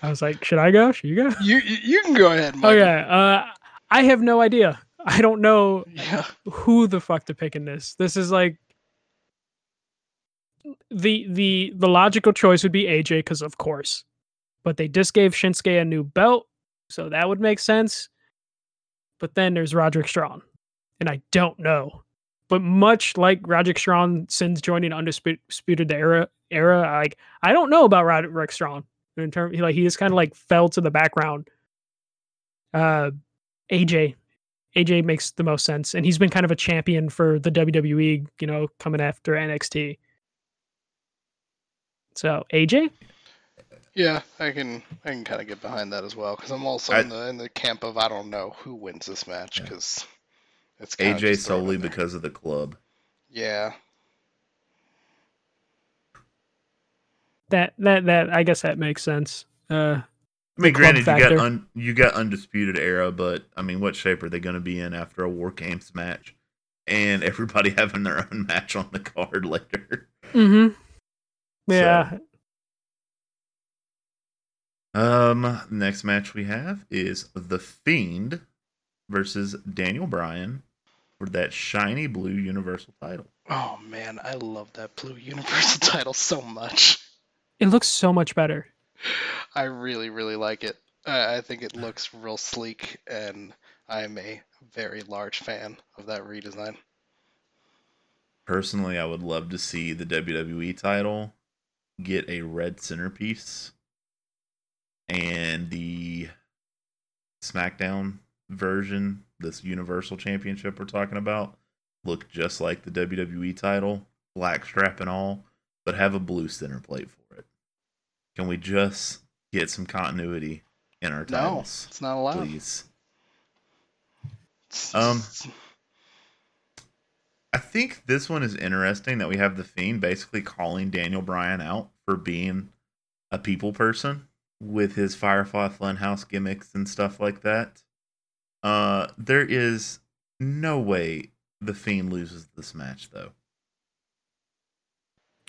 Speaker 3: I was like, should I go? Should you go?
Speaker 2: you you you can go ahead. Michael.
Speaker 3: Okay. Uh, I have no idea. I don't know
Speaker 2: Yeah.
Speaker 3: who the fuck to pick in this. This is like the the the logical choice would be AJ because of course, but they just gave Shinsuke a new belt, so that would make sense. But then there's Roderick Strong, and I don't know. But much like Roderick Strong since joining Undisputed the Era, era, like I don't know about Roderick Strong in terms like he just kind of like fell to the background. Uh, AJ, AJ makes the most sense, and he's been kind of a champion for the WWE, you know, coming after NXT. So AJ,
Speaker 2: Yeah, I can I can kind of get behind that as well because I'm also
Speaker 1: I-
Speaker 2: in the in the camp of I don't know who wins this match
Speaker 1: Yeah.
Speaker 2: because it's
Speaker 1: AJ
Speaker 2: just thrown in
Speaker 1: solely because of the club.
Speaker 2: yeah
Speaker 3: that that that I guess that makes sense. Uh,
Speaker 1: I mean,
Speaker 3: club
Speaker 1: granted, you
Speaker 3: factor.
Speaker 1: got un, you got undisputed era, but I mean, what shape are they going to be in after a War Games match, and everybody having their own match on the card later?
Speaker 3: mm-hmm. Yeah,
Speaker 1: Um, next match we have is the Fiend versus Daniel Bryan for that shiny blue Universal title.
Speaker 2: oh man I love that blue Universal title so much
Speaker 3: it looks so much better.
Speaker 2: I really really like it I, I think it looks real sleek and I'm a very large fan of that redesign
Speaker 1: Personally, I would love to see the WWE title get a red centerpiece and the SmackDown version, this Universal Championship we're talking about, look just like the WWE title, black strap and all, but have a blue center plate for it. Can we just get some continuity in our
Speaker 2: no
Speaker 1: titles,
Speaker 2: it's not allowed
Speaker 1: please? Um, I think this one is interesting that we have the Fiend basically calling Daniel Bryan out for being a people person with his Firefly Funhouse gimmicks and stuff like that. Uh, there is no way the Fiend loses this match, though.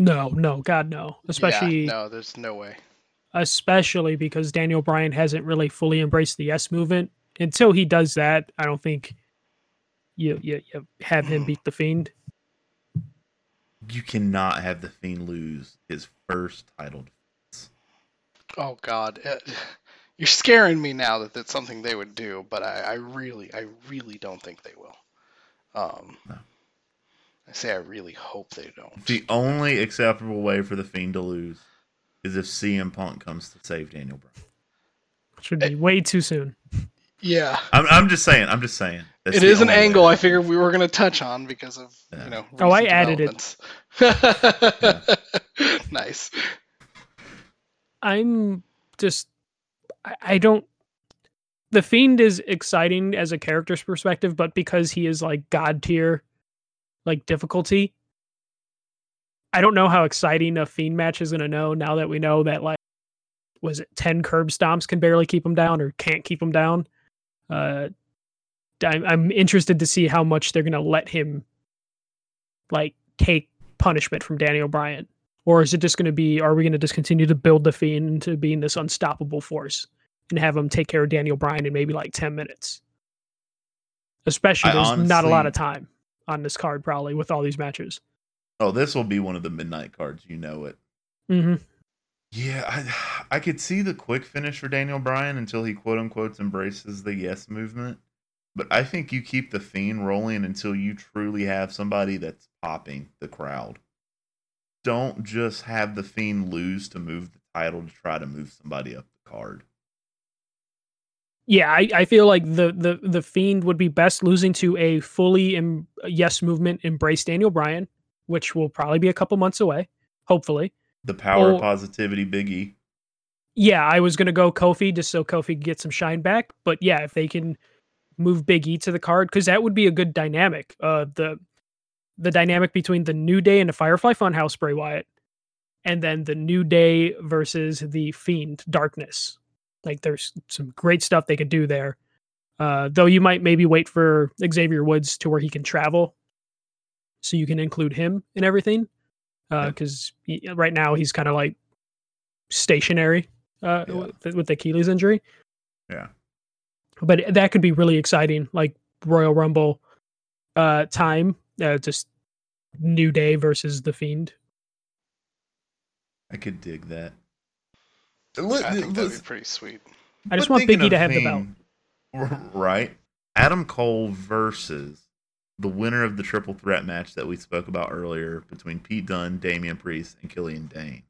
Speaker 3: No, no, God, no. Especially,
Speaker 2: yeah, no there's no way
Speaker 3: especially because Daniel Bryan hasn't really fully embraced the yes movement. Until he does that, I don't think you you, you have him beat the Fiend.
Speaker 1: You cannot have the Fiend lose his first title. defense.
Speaker 2: Oh God, uh, you're scaring me now that that's something they would do, but I, I really, I really don't think they will. Um,
Speaker 1: No.
Speaker 2: I say I really hope they don't.
Speaker 1: The only acceptable way for the Fiend to lose is if CM Punk comes to save Daniel Bryan.
Speaker 3: Should be way too soon.
Speaker 2: Yeah,
Speaker 1: I'm, I'm just saying. I'm just saying. That's
Speaker 2: it
Speaker 1: the
Speaker 2: is an
Speaker 1: only way.
Speaker 2: angle I figured we were going to touch on because of
Speaker 1: Yeah.
Speaker 2: you know.
Speaker 3: Oh, I added it.
Speaker 2: developments. nice.
Speaker 3: I'm just I, I don't the fiend is exciting as a character's perspective, but because he is like god tier like difficulty, I don't know how exciting a fiend match is gonna know now that we know that like was it 10 curb stomps can barely keep him down or can't keep him down. Uh I'm, I'm interested to see how much they're gonna let him like take punishment from Daniel Bryan or is it just going to be are we going to just continue to build the fiend into being this unstoppable force and have him take care of daniel bryan in maybe like 10 minutes especially
Speaker 1: I
Speaker 3: there's not a lot of time on this card probably with all these matches
Speaker 1: Oh, this will be one of the midnight cards. You know it.
Speaker 3: hmm
Speaker 1: Yeah, I, I could see the quick finish for Daniel Bryan until he quote unquote embraces the yes movement. But I think you keep the fiend rolling until you truly have somebody that's popping the crowd. Don't just have the fiend lose to move the title to try to move somebody up the card.
Speaker 3: Yeah I, I feel like the, the the fiend would be best losing to a fully em- yes movement embrace daniel bryan which will probably be a couple months away hopefully
Speaker 1: The power
Speaker 3: Oh.
Speaker 1: of positivity biggie.
Speaker 3: yeah, I was gonna go Kofi just so Kofi could get some shine back. But yeah, if they can move Big E to the card, because that would be a good dynamic. Uh, the the dynamic between the New Day and the Firefly Funhouse Bray Wyatt, and then the New Day versus the Fiend Darkness. Like, there's some great stuff they could do there. Uh, though you might maybe wait for Xavier Woods to where he can travel so you can include him in everything. Because right now he's kind of like stationary uh,
Speaker 1: Yeah.
Speaker 3: with, with the Achilles injury.
Speaker 1: Yeah.
Speaker 3: But that could be really exciting, like Royal Rumble uh, time, uh, just New Day versus the Fiend.
Speaker 1: I could dig that.
Speaker 2: I think that'd be pretty sweet.
Speaker 3: I just want Biggie to
Speaker 1: of
Speaker 3: have the belt.
Speaker 1: Right. Adam Cole versus the winner of the triple threat match that we spoke about earlier between Pete Dunne, Damian Priest, and Killian Dain.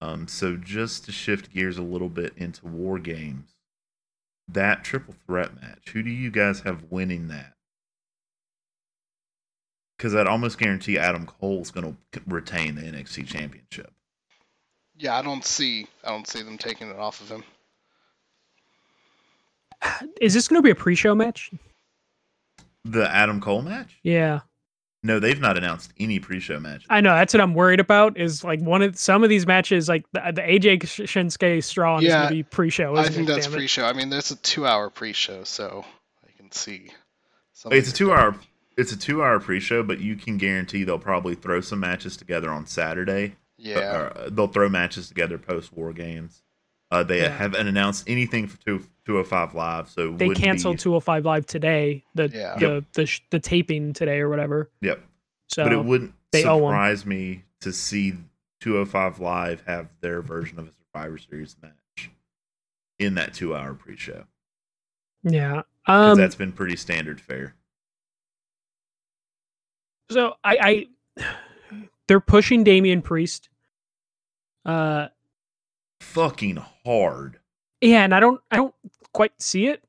Speaker 1: Um, so just to shift gears a little bit into War Games, that triple threat match, who do you guys have winning that? Because I'd almost guarantee Adam Cole's going to retain the NXT Championship.
Speaker 2: Yeah, I don't see I don't see them taking it off of him.
Speaker 3: Is this going to be a pre-show match?
Speaker 1: The Adam Cole match?
Speaker 3: Yeah,
Speaker 1: No, they've not announced any pre-show match.
Speaker 3: I know. That's what I'm worried about. Is like one of some of these matches, like the, the AJ Shinsuke Strong is going to be pre-show.
Speaker 2: I
Speaker 3: isn't
Speaker 2: think
Speaker 3: it?
Speaker 2: that's
Speaker 3: Damn
Speaker 2: pre-show. I mean, there's a two-hour pre-show, so I can see. some
Speaker 1: It's a two hour it's a two hour pre show, but you can guarantee they'll probably throw some matches together on Saturday.
Speaker 2: Yeah,
Speaker 1: uh, they'll throw matches together post war games. Uh, they
Speaker 3: Yeah.
Speaker 1: haven't announced anything for two two oh five live, so
Speaker 3: They canceled
Speaker 1: Be,
Speaker 3: 205 Live today. The
Speaker 2: Yeah.
Speaker 3: the the, sh- the taping today or whatever.
Speaker 1: yep,
Speaker 3: So
Speaker 1: but it wouldn't
Speaker 3: they
Speaker 1: surprise me to see two oh five live have their version of a Survivor Series match in that two hour pre show
Speaker 3: yeah.
Speaker 1: because
Speaker 3: Um.
Speaker 1: that's been pretty standard fare.
Speaker 3: So I, I they're pushing Damian Priest. Uh.
Speaker 1: Fucking hard.
Speaker 3: Yeah, and I don't I don't quite see it,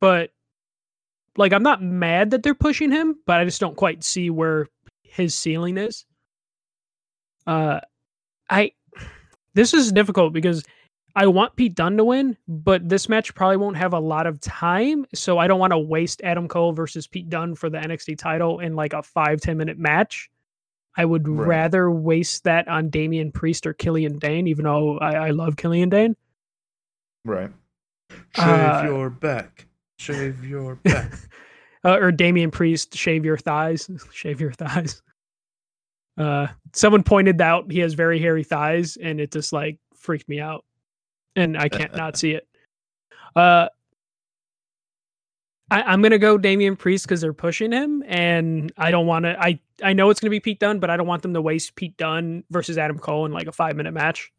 Speaker 3: but like I'm not mad that they're pushing him, but I just don't quite see where his ceiling is. Uh I this is difficult because I want Pete Dunne to win, but this match probably won't have a lot of time, so I don't want to waste Adam Cole versus Pete Dunne for the NXT title in like a five ten minute match. I would
Speaker 1: Right.
Speaker 3: rather waste that on Damian Priest or Killian Dain, even though I, I love Killian Dain.
Speaker 1: Right. Shave
Speaker 3: Uh,
Speaker 1: your back. Shave your back.
Speaker 3: uh, or Damian Priest, shave your thighs, shave your thighs. Uh, someone pointed out he has very hairy thighs, and it just like freaked me out, and I can't not see it. Uh, I, I'm gonna go Damian Priest because they're pushing him, and I don't want to. I I know it's gonna be Pete Dunne, but I don't want them to waste Pete Dunne versus Adam Cole in like a five minute match.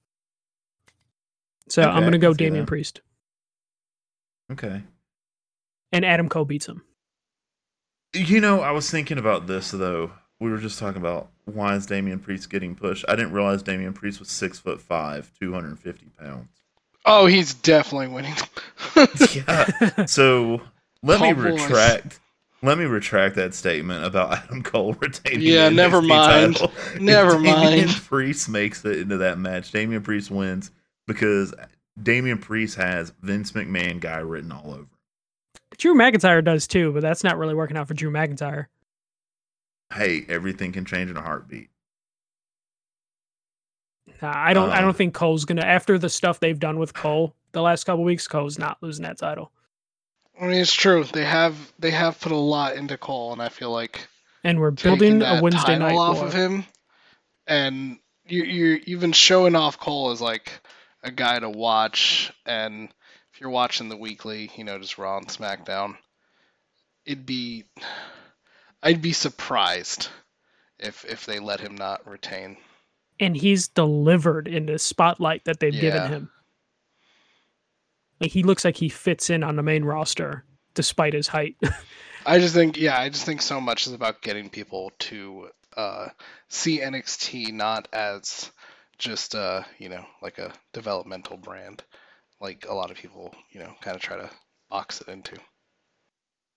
Speaker 3: So
Speaker 1: Okay,
Speaker 3: I'm gonna go
Speaker 1: see
Speaker 3: Damian
Speaker 1: that.
Speaker 3: Priest,
Speaker 1: Okay.
Speaker 3: and Adam Cole beats him.
Speaker 1: You know, I was thinking about this though. We were just talking about why is Damian Priest getting pushed. I didn't realize Damian Priest was six foot five, two hundred and fifty pounds.
Speaker 2: Oh, he's definitely winning.
Speaker 1: Yeah. so let me
Speaker 2: Call boys.
Speaker 1: retract. Let me retract that statement about Adam Cole retaining.
Speaker 2: Yeah,
Speaker 1: the
Speaker 2: never
Speaker 1: NXT
Speaker 2: mind.
Speaker 1: title. If
Speaker 2: Never mind.
Speaker 1: Damian
Speaker 2: mind.
Speaker 1: Priest makes it into that match. Damian Priest wins because Damian Priest has Vince McMahon guy written all over. him.
Speaker 3: Drew McIntyre does too, but that's not really working out for Drew McIntyre.
Speaker 1: Hey, everything can change in a heartbeat.
Speaker 3: Nah, I don't. I
Speaker 1: Um,
Speaker 3: don't think Cole's gonna. After the stuff they've done with Cole the last couple weeks, Cole's not losing that title.
Speaker 2: I mean, it's true. They have they have put a lot into Cole, and I feel like
Speaker 3: And we're building a Wednesday night
Speaker 2: off
Speaker 3: war.
Speaker 2: of him, and you you're even showing off Cole as like a guy to watch. And if you're watching the weekly, you know, just Raw and SmackDown, it'd be I'd be surprised if if they let him not retain.
Speaker 3: and he's delivered in the spotlight that they've
Speaker 2: Yeah.
Speaker 3: given him. Like he looks like he fits in on the main roster despite his height.
Speaker 2: I just think, yeah, I just think so much is about getting people to uh, see NXT not as just, uh, you know, like a developmental brand, like a lot of people, you know, kind of try to box it into.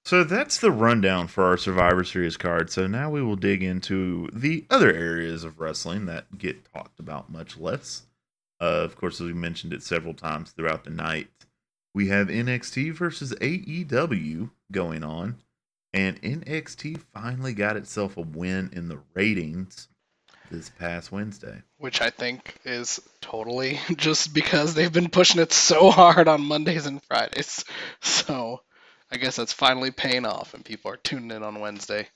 Speaker 1: So that's the rundown for our Survivor Series card. So now we will dig into the other areas of wrestling that get talked about much less. Uh, of course, as we mentioned it several times throughout the night, we have NXT versus AEW going on, and NXT finally got itself a win in the ratings this past Wednesday.
Speaker 2: Which I think is totally just because they've been pushing it so hard on Mondays and Fridays. So I guess that's finally paying off, and people are tuning in on Wednesday.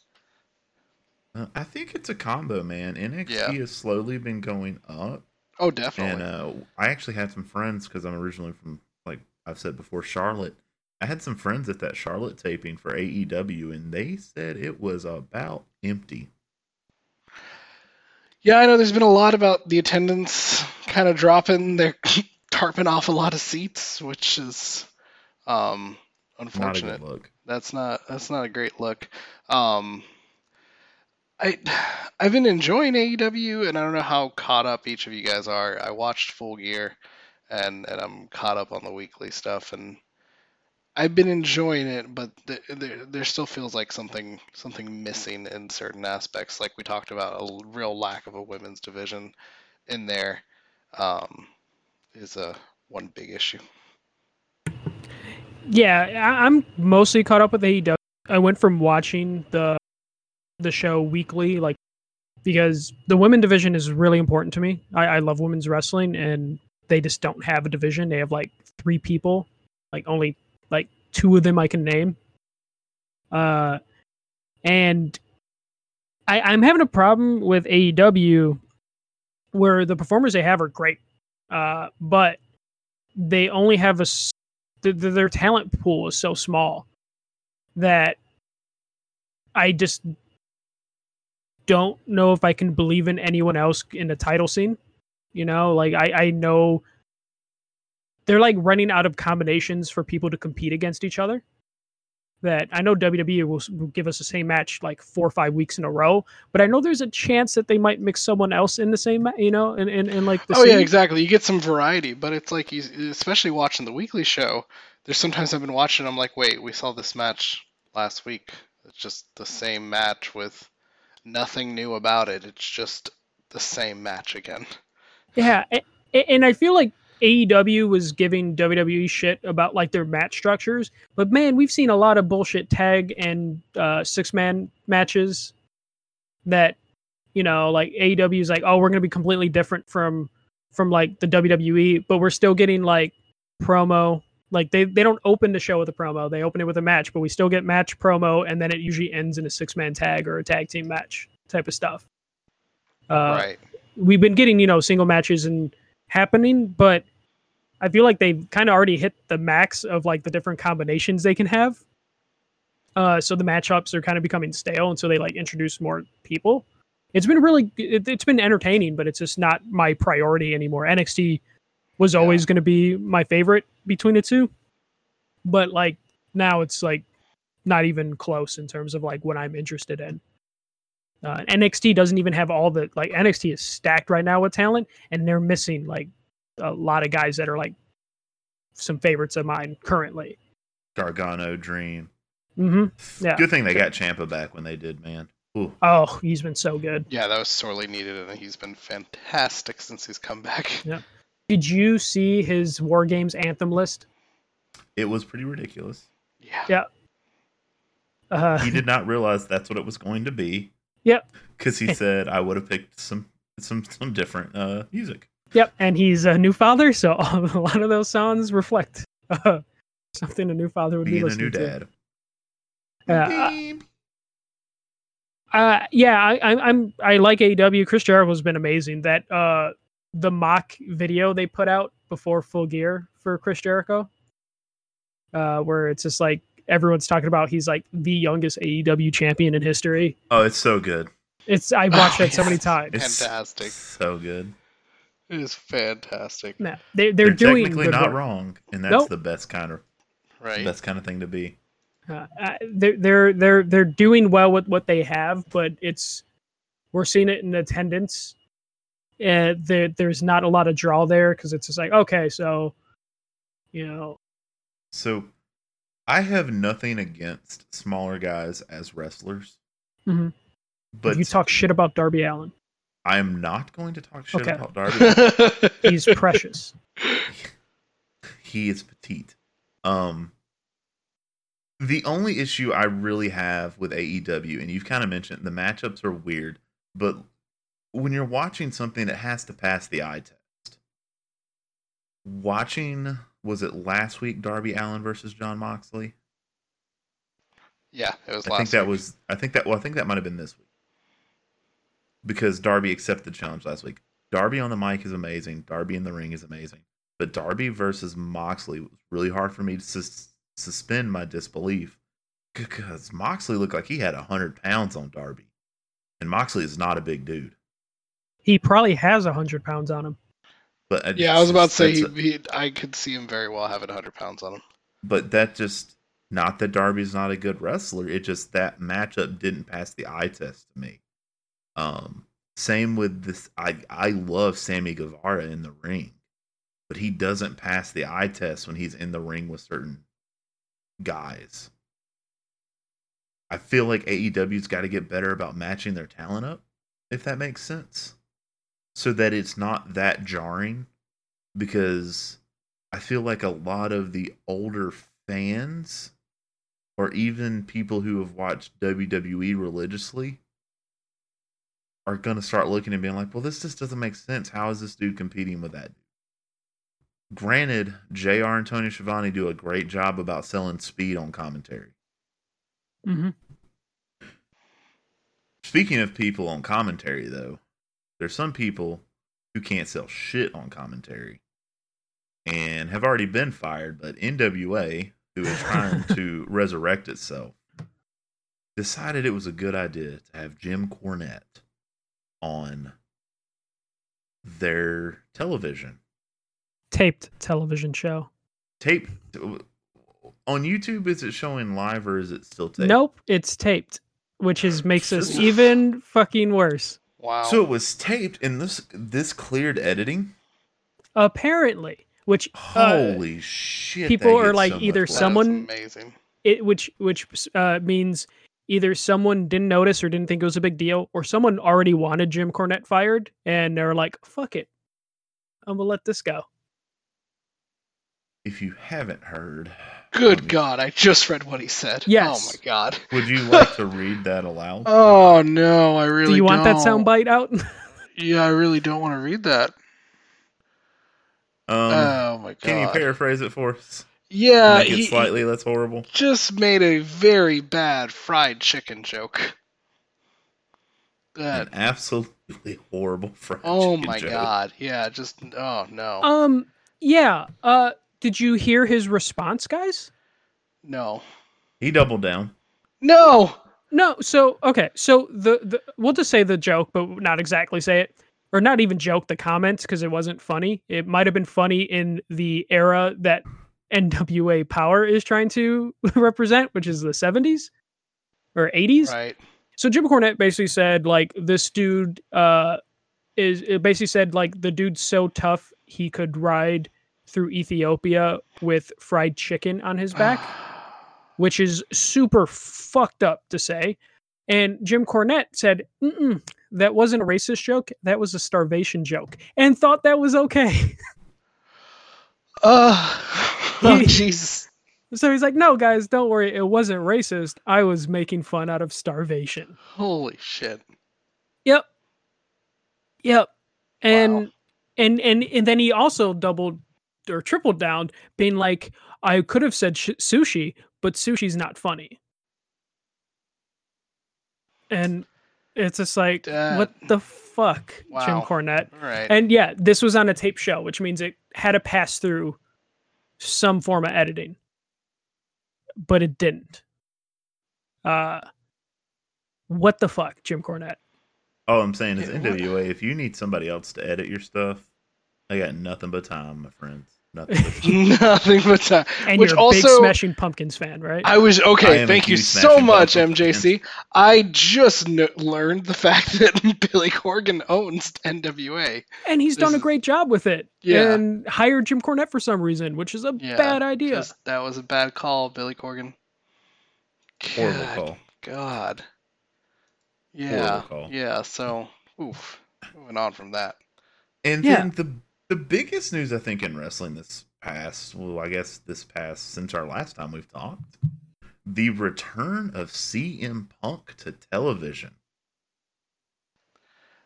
Speaker 1: Uh, I think it's a combo, man. NXT
Speaker 2: Yeah.
Speaker 1: has slowly been going up,
Speaker 2: Oh, definitely.
Speaker 1: and uh, I actually had some friends because I'm originally from, like I've said before, Charlotte. I had some friends at that Charlotte taping for AEW, and they said it was about empty.
Speaker 2: Yeah, I know there's been a lot about the attendance kind of dropping. They're tarping off a lot of seats, which is um,
Speaker 1: Not
Speaker 2: unfortunate.
Speaker 1: look.
Speaker 2: That's not that's not a great look. Um, I I've been enjoying AEW, and I don't know how caught up each of you guys are. I watched Full Gear, and and I'm caught up on the weekly stuff, and I've been enjoying it, but th- there there still feels like something something missing in certain aspects. Like we talked about, a real lack of a women's division in there um, is a one big issue.
Speaker 3: Yeah, I'm mostly caught up with AEW. I went from watching the the show weekly, like because the women division is really important to me. I, I love women's wrestling, and they just don't have a division. They have like three people, like only like two of them I can name. Uh, and I, I'm having a problem with AEW where the performers they have are great, uh, but they only have a th- th- their talent pool is so small that I just don't know if I can believe in anyone else in the title scene. You know, like I, I know they're like running out of combinations for people to compete against each other. That I know WWE will, will give us the same match like four or five weeks in a row, but I know there's a chance that they might mix someone else in the same, you know, in, in, in like the
Speaker 2: oh yeah, exactly. You get some variety, but it's like you, especially watching the weekly show. There's sometimes I've been watching. I'm like, wait, we saw this match last week. It's just the same match with nothing new about it. It's just the same match again.
Speaker 3: Yeah, and I feel like AEW was giving WWE shit about like their match structures, but man, we've seen a lot of bullshit tag and uh, six man matches that you know, like AEW is like, oh, we're gonna be completely different from from like the WWE, but we're still getting like promo. Like they they don't open the show with a promo; they open it with a match, but we still get match promo, and then it usually ends in a six man tag or a tag team match type of stuff. Uh,
Speaker 2: right.
Speaker 3: We've been getting you know single matches and happening but i feel like they've kind of already hit the max of like the different combinations they can have. Uh so the matchups are kind of becoming stale and so they like introduce more people. It's been really it, it's been entertaining but it's just not my priority anymore. Nxt was
Speaker 2: Yeah.
Speaker 3: always going to be my favorite between the two but like now it's like not even close in terms of like what i'm interested in uh, NXT doesn't even have all the like NXT is stacked right now with talent, and they're missing like a lot of guys that are like some favorites of mine currently.
Speaker 1: Gargano, Dream.
Speaker 3: Mm-hmm. Yeah.
Speaker 1: Good thing they got Ciampa back when they did, man. Ooh.
Speaker 3: Oh, he's been so good.
Speaker 2: Yeah, that was sorely needed, and he's been fantastic since he's come back. Yeah.
Speaker 3: Did you see his War Games anthem list?
Speaker 1: It was pretty ridiculous.
Speaker 2: Yeah.
Speaker 3: Yeah. Uh,
Speaker 1: He did not realize that's what it was going to be.
Speaker 3: Yep.
Speaker 1: Because he said I would have picked some some some different uh music.
Speaker 3: yep, and he's a new father, so a lot of those songs reflect uh, something a new father would be
Speaker 1: Being a
Speaker 3: listening
Speaker 1: new
Speaker 3: to.
Speaker 1: dad.
Speaker 3: Uh, Uh, yeah, I, I, I'm I like AEW. Chris Jericho's been amazing. That uh, the mock video they put out before Full Gear for Chris Jericho, uh, where it's just like everyone's talking about he's like the youngest AEW champion in history.
Speaker 1: oh, it's so good.
Speaker 3: It's I watched
Speaker 2: Oh,
Speaker 3: that so many times.
Speaker 1: It's
Speaker 2: Fantastic.
Speaker 1: So good.
Speaker 2: It is fantastic.
Speaker 3: Yeah, they they're,
Speaker 1: They're,
Speaker 3: doing
Speaker 1: technically
Speaker 3: good
Speaker 1: not
Speaker 3: work.
Speaker 1: wrong, and that's
Speaker 3: Nope.
Speaker 1: the best kind of
Speaker 2: Right.
Speaker 1: best kind of thing to be.
Speaker 3: Uh, uh, they're they're they're they're doing well with what they have, but it's we're seeing it in attendance. Uh, there there's not a lot of draw there because it's just like okay, so you know
Speaker 1: So, I have nothing against smaller guys as wrestlers,
Speaker 3: Mhm.
Speaker 1: but
Speaker 3: you talk shit about Darby Allin.
Speaker 1: I'm not going to talk shit
Speaker 3: Okay.
Speaker 1: about Darby.
Speaker 3: He's precious.
Speaker 1: he is petite. Um, the only issue I really have with AEW, and you've kind of mentioned the matchups are weird, but when you're watching something that has to pass the eye test, watching was it last week Darby Allin versus John Moxley?
Speaker 2: Yeah, it was.
Speaker 1: I think
Speaker 2: last
Speaker 1: that
Speaker 2: week.
Speaker 1: was. I think that. Well, I think that might have been this week. because Darby accepted the challenge last week. Darby on the mic is amazing. Darby in the ring is amazing. But Darby versus Moxley was really hard for me to sus- suspend my disbelief because Moxley looked like he had 100 pounds on Darby. And Moxley is not a big dude.
Speaker 3: He probably has a hundred pounds on him.
Speaker 1: But I
Speaker 2: Yeah, I was about to say he, he, I could see him very well having 100 pounds on him.
Speaker 1: but that just not that Darby's not a good wrestler. It just that matchup didn't pass the eye test to me. Um, same with this. I I love Sammy Guevara in the ring, but he doesn't pass the eye test when he's in the ring with certain guys. I feel like AEW's got to get better about matching their talent up, if that makes sense, so that it's not that jarring. Because I feel like a lot of the older fans, or even people who have watched WWE religiously, are going to start looking and being like, well, this just doesn't make sense. How is this dude competing with that? Granted, JR and Tony Schiavone do a great job about selling speed on commentary.
Speaker 3: Mm-hmm.
Speaker 1: Speaking of people on commentary, though, there's some people who can't sell shit on commentary and have already been fired, but NWA, who is trying to resurrect itself, decided it was a good idea to have Jim Cornette on their television.
Speaker 3: Taped television show.
Speaker 1: Tape on YouTube, is it showing live or is it still taped?
Speaker 3: Nope, it's taped, which is makes us even fucking worse.
Speaker 2: Wow.
Speaker 1: So it was taped and this this cleared editing.
Speaker 3: Apparently, which uh,
Speaker 1: Holy shit!
Speaker 3: people are like
Speaker 1: so
Speaker 3: either
Speaker 1: work.
Speaker 2: That is
Speaker 3: someone-
Speaker 2: amazing.
Speaker 3: it which which uh, means either someone didn't notice or didn't think it was a big deal, or someone already wanted Jim Cornette fired, and they're like, "Fuck it, I'm gonna let this go."
Speaker 1: If you haven't heard,
Speaker 2: Good
Speaker 1: Um,
Speaker 2: God, I just read what he said.
Speaker 3: Yes.
Speaker 2: Oh my God.
Speaker 1: would you like to read that aloud?
Speaker 2: Oh no, I really
Speaker 3: Do you want that
Speaker 2: don't.
Speaker 3: sound bite out?
Speaker 2: Yeah, I really don't want to read that.
Speaker 1: Um,
Speaker 2: oh my God.
Speaker 1: can you paraphrase it for us?
Speaker 2: Yeah,
Speaker 1: Make it
Speaker 2: he,
Speaker 1: slightly less horrible.
Speaker 2: just made a very bad fried chicken joke. That.
Speaker 1: An absolutely horrible fried chicken.
Speaker 2: Oh
Speaker 1: chicken
Speaker 2: my
Speaker 1: joke.
Speaker 2: God. Yeah, just oh no,
Speaker 3: um, yeah. Uh, did you hear his response, guys?
Speaker 2: no,
Speaker 1: He doubled down.
Speaker 2: no.
Speaker 3: No, so okay, so the, the we'll just say the joke, but not exactly say it, or not even joke the comments because it wasn't funny. It might have been funny in the era that NWA Power is trying to represent, which is the seventies or eighties.
Speaker 2: Right.
Speaker 3: So Jim Cornette basically said like this dude uh is it basically said like the dude's so tough he could ride through Ethiopia with fried chicken on his back which is super fucked up to say. And Jim Cornette said, Mm-mm, that wasn't a racist joke. That was a starvation joke. And thought that was okay.
Speaker 2: Uh, oh Jesus.
Speaker 3: so he's like, no, guys, don't worry. It wasn't racist. I was making fun out of starvation.
Speaker 2: Holy shit.
Speaker 3: Yep. Yep. And,
Speaker 2: Wow.
Speaker 3: and, and, and then he also doubled or tripled down, being like, I could have said sh- sushi, but sushi's not funny. And it's just like,
Speaker 2: That-
Speaker 3: what the fuck, Jim
Speaker 2: Wow.
Speaker 3: Cornette?
Speaker 2: All right.
Speaker 3: And yeah, this was on a tape show, which means it had to pass through some form of editing, but it didn't. Uh, what the fuck, Jim Cornette?
Speaker 1: All I'm saying is NWA. If you need somebody else to edit your stuff, I got nothing but time, my friends. Nothing. But time.
Speaker 2: Nothing but time.
Speaker 3: And
Speaker 2: Which
Speaker 3: you're a big Smashing Pumpkins fan, right?
Speaker 2: I was
Speaker 1: I
Speaker 2: okay.
Speaker 1: am a
Speaker 2: Thank you
Speaker 1: huge
Speaker 2: so
Speaker 1: Smashing
Speaker 2: much,
Speaker 1: Pumpkins
Speaker 2: MJC. I just kn- learned the fact that Billy Corgan owns NWA.
Speaker 3: and he's
Speaker 2: this
Speaker 3: done a great job with it.
Speaker 2: Yeah.
Speaker 3: And hired Jim Cornette for some reason, which is a
Speaker 2: Yeah,
Speaker 3: bad idea.
Speaker 2: Just- that was a bad call, Billy Corgan.
Speaker 1: Horrible
Speaker 2: God,
Speaker 1: call.
Speaker 2: God. Yeah.
Speaker 1: call.
Speaker 2: Yeah. So, oof. Moving on from that.
Speaker 1: And
Speaker 3: Yeah.
Speaker 1: then the the biggest news I think in wrestling this past, well, I guess this past since our last time we've talked, the return of CM Punk to television.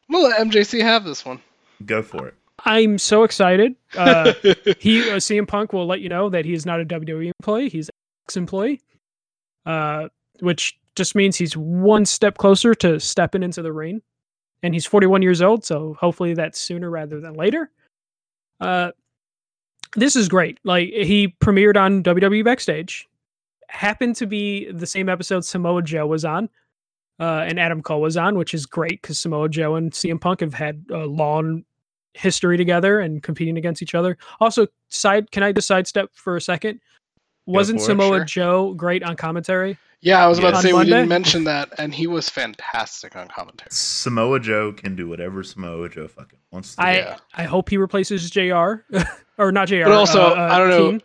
Speaker 2: I'm gonna let MJC have this one.
Speaker 1: Go for it.
Speaker 3: I'm so excited. Uh, he uh, CM Punk will let you know that he is not a WWE employee. He's an ex-employee, uh, which just means he's one step closer to stepping into the ring. and he's 41 years old, so hopefully that's sooner rather than later. Uh, this is great. Like he premiered on WWE Backstage, happened to be the same episode Samoa Joe was on, uh, and Adam Cole was on, which is great because Samoa Joe and CM Punk have had a long history together and competing against each other. Also, side can I just sidestep for a second? Wasn't Samoa
Speaker 2: sure.
Speaker 3: Joe great on commentary?
Speaker 2: Yeah, I was about
Speaker 1: Yeah.
Speaker 2: to say
Speaker 3: On
Speaker 2: we didn't mention that, and he was fantastic on commentary.
Speaker 1: Samoa Joe can do whatever Samoa Joe fucking wants to.
Speaker 3: I
Speaker 1: do.
Speaker 2: Yeah.
Speaker 3: I hope he replaces Jr. or not Jr.
Speaker 2: But also,
Speaker 3: uh, uh,
Speaker 2: I don't know.
Speaker 3: King.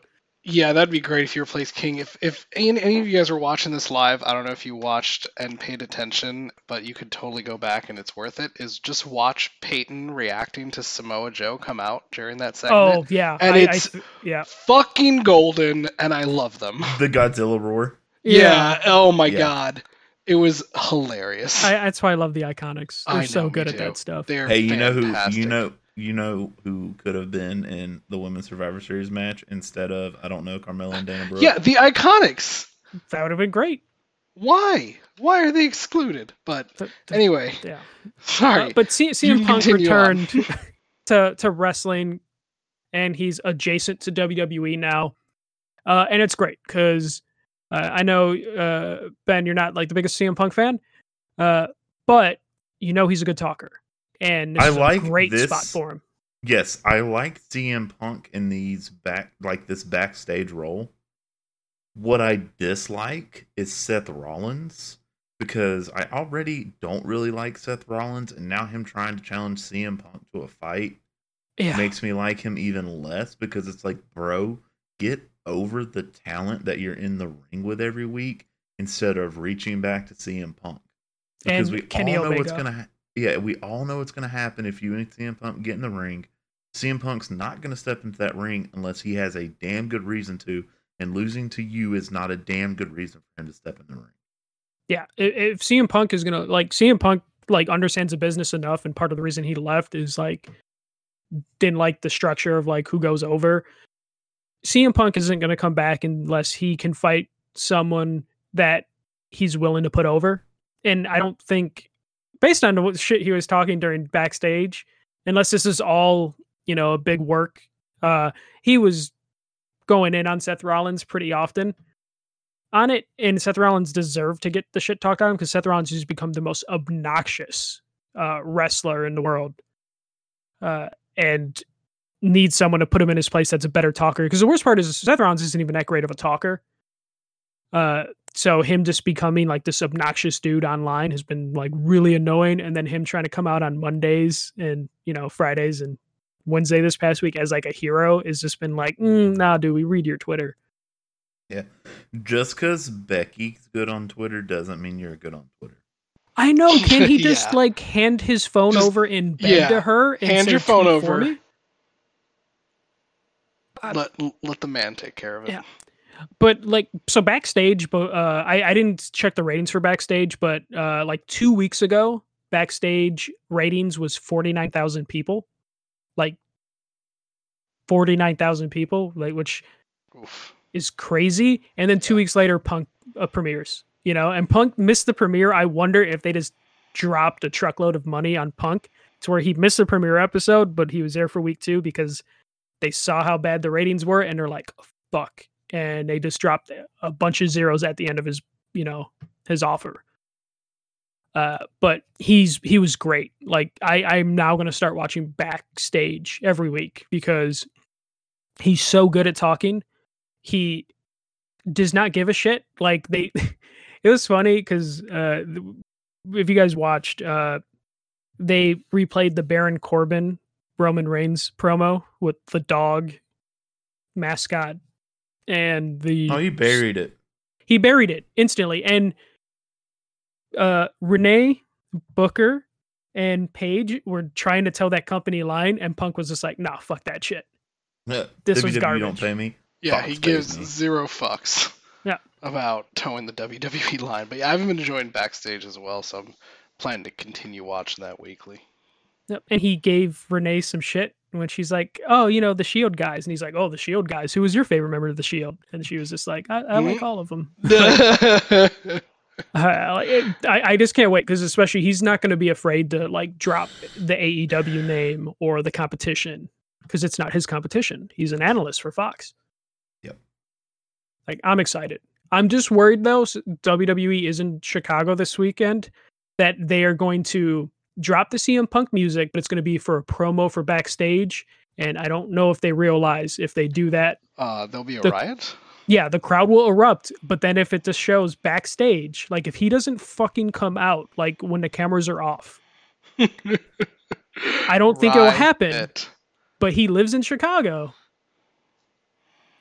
Speaker 2: Yeah, that'd be great if you replace King. If if any, any of you guys are watching this live, I don't know if you watched and paid attention, but you could totally go back and it's worth it. Is just watch Peyton reacting to Samoa Joe come out during that segment.
Speaker 3: Oh yeah,
Speaker 2: And
Speaker 3: I, I
Speaker 2: it's-
Speaker 3: th- yeah,
Speaker 2: Fucking golden, and I love them.
Speaker 1: the Godzilla roar.
Speaker 2: Yeah. Oh my
Speaker 1: Yeah.
Speaker 2: god, it was hilarious.
Speaker 3: I, that's why I love the Iconics. They're
Speaker 2: I know,
Speaker 3: so good at that stuff.
Speaker 2: They're
Speaker 1: Hey, you know who? You know, you know who could have been in the Women's Survivor Series match instead of I don't know Carmella and Dana Brooke.
Speaker 2: Yeah, the Iconics.
Speaker 3: That would have been great.
Speaker 2: Why? Why are they excluded? But
Speaker 3: Th- th-
Speaker 2: anyway,
Speaker 3: yeah.
Speaker 2: sorry.
Speaker 3: Uh, but C- CM
Speaker 2: can
Speaker 3: Punk returned to to wrestling, and he's adjacent to WWE now, uh, and it's great because uh, I know uh, Ben, you're not like the biggest CM Punk fan, uh, but you know he's a good talker, and this
Speaker 1: I like
Speaker 3: a great spot
Speaker 1: this-
Speaker 3: for him.
Speaker 1: Yes, I like CM Punk in these back like this backstage role. What I dislike is Seth Rollins because I already don't really like Seth Rollins, and now him trying to challenge CM Punk to a fight
Speaker 3: Yeah,
Speaker 1: makes me like him even less because it's like, bro, get over the talent that you're in the ring with every week instead of reaching back to CM Punk. Because
Speaker 3: And
Speaker 1: we
Speaker 3: Kenny
Speaker 1: all know what's gonna ha- yeah, we all know what's gonna happen if you and CM Punk get in the ring. CM Punk's not gonna step into that ring unless he has a damn good reason to, and losing to you is not a damn good reason for him to step in the ring.
Speaker 3: yeah. If CM Punk is gonna like CM Punk like understands the business enough, and part of the reason he left is like didn't like the structure of like who goes over. CM Punk isn't going to come back unless he can fight someone that he's willing to put over. And I don't think, based on what shit he was talking during backstage, unless this is all you know a big work, uh, he was going in on Seth Rollins pretty often on it, and Seth Rollins deserved to get the shit talked on him because Seth Rollins has become the most obnoxious uh, wrestler in the world, uh, and needs someone to put him in his place that's a better talker. Because the worst part is Seth Rollins isn't even that great of a talker. Uh, so him just becoming like this obnoxious dude online has been like really annoying, and then him trying to come out on Mondays and you know Fridays and Wednesday this past week as like a hero has just been like, mm, nah, dude, we read your Twitter.
Speaker 1: Yeah just because Becky's good on Twitter doesn't mean you're good on Twitter.
Speaker 3: I know. Can he just
Speaker 2: Yeah.
Speaker 3: like hand his phone
Speaker 2: Just-
Speaker 3: over in bed
Speaker 2: yeah.
Speaker 3: to her and
Speaker 2: Hand
Speaker 3: say,
Speaker 2: your phone over."
Speaker 3: me?"
Speaker 2: Let let the man take care of it.
Speaker 3: Yeah. But like, so backstage, but uh, I I didn't check the ratings for backstage, but uh, like two weeks ago, backstage ratings was forty nine thousand people, like forty nine thousand people, like which
Speaker 2: Oof.
Speaker 3: is crazy. And then two weeks later, Punk uh, premieres. You know, and Punk missed the premiere. I wonder if they just dropped a truckload of money on Punk to where he missed the premiere episode, but he was there for week two because they saw how bad the ratings were, and they're like, "Fuck!" And they just dropped a bunch of zeros at the end of his, you know, his offer. Uh, but he's he was great. Like I, I'm now gonna start watching backstage every week because he's so good at talking. He does not give a shit. Like they, it was funny because uh, if you guys watched, uh, they replayed the Baron Corbin Roman Reigns promo with the dog mascot and the
Speaker 1: Oh, he buried it.
Speaker 3: he buried it instantly and uh renee booker and paige were trying to tell that company line and punk was just like nah fuck that shit This was
Speaker 1: WWE
Speaker 3: garbage.
Speaker 1: don't pay me.
Speaker 2: Yeah,
Speaker 1: Fox
Speaker 2: he gives
Speaker 1: me.
Speaker 2: zero fucks.
Speaker 3: Yeah.
Speaker 2: About toeing the WWE line, but yeah, I've been enjoying backstage as well, so I'm planning to continue watching that weekly.
Speaker 3: Yep. and he gave renee some shit when she's like oh you know the shield guys and he's like oh the shield guys who was your favorite member of the shield and she was just like i, I like
Speaker 2: Mhm.
Speaker 3: all of them Uh, it- I, I just can't wait because especially he's not going to be afraid to like drop the AEW name or the competition because it's not his competition. He's an analyst for Fox.
Speaker 1: Yep.
Speaker 3: Like I'm excited. I'm just worried though. WWE is in Chicago this weekend that they are going to drop the CM Punk music, but it's going to be for a promo for backstage. And I don't know if they realize if they do that,
Speaker 2: Uh, there'll be a
Speaker 3: The-
Speaker 2: riot.
Speaker 3: yeah, the crowd will erupt. But then if it just shows backstage, like if he doesn't fucking come out, like when the cameras are off, I don't think it'll happen.
Speaker 2: Riot.
Speaker 3: but he lives in Chicago.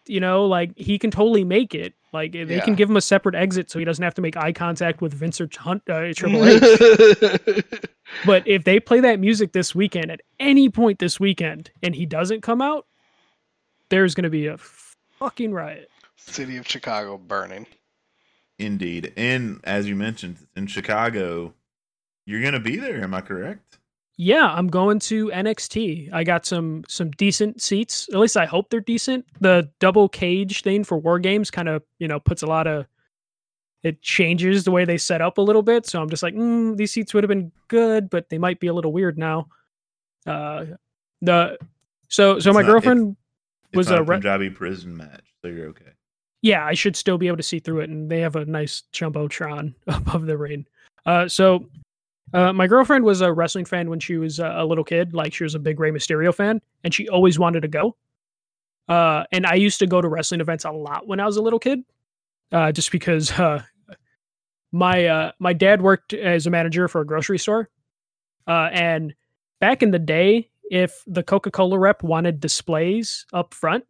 Speaker 3: You know, like he can totally make it. Like they
Speaker 2: Yeah.
Speaker 3: can give him a separate exit so he doesn't have to make eye contact with Vince or Hunt, uh, Triple H. but if they play that music this weekend at any point this weekend and he doesn't come out, there's going to be a fucking riot.
Speaker 2: City of Chicago burning.
Speaker 1: Indeed. And as you mentioned, in Chicago, you're going to be there. Am I correct?
Speaker 3: Yeah, I'm going to NXT. I got some some decent seats. At least I hope they're decent. The double cage thing for War Games kind of you know puts a lot of it changes the way they set up a little bit. So I'm just like, mm, these seats would have been good, but they might be a little weird now. Uh, the so so
Speaker 1: It's
Speaker 3: my
Speaker 1: not-
Speaker 3: girlfriend
Speaker 1: It's
Speaker 3: was
Speaker 1: not
Speaker 3: a
Speaker 1: a
Speaker 3: re-
Speaker 1: prison match, so you're okay.
Speaker 3: yeah, I should still be able to see through it, and they have a nice jumbotron above the ring. Uh, so uh, my girlfriend was a wrestling fan when she was uh, a little kid. Like she was a big Rey Mysterio fan, and she always wanted to go. Uh, and I used to go to wrestling events a lot when I was a little kid, uh, just because uh, my uh, my dad worked as a manager for a grocery store, uh, and back in the day, if the Coca Cola rep wanted displays up front,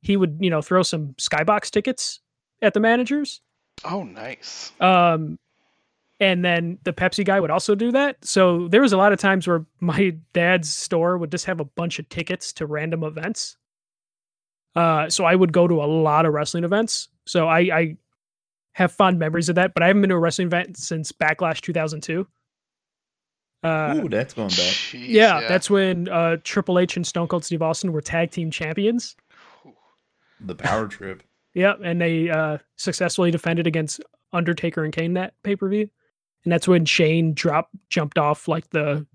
Speaker 3: he would you know throw some skybox tickets at the managers
Speaker 2: Oh, nice.
Speaker 3: um and then the pepsi guy would also do that. So there was a lot of times where my dad's store would just have a bunch of tickets to random events. Uh so i would go to a lot of wrestling events. So i i have fond memories of that but i haven't been to a wrestling event since backlash 2002 uh
Speaker 1: Ooh, that's going back.
Speaker 2: Jeez,
Speaker 3: yeah, that's when uh triple h and stone cold steve austin were tag team champions.
Speaker 1: The power trip.
Speaker 3: Yep, and they uh, successfully defended against Undertaker and Kane that pay per view, and that's when Shane dropped jumped off like the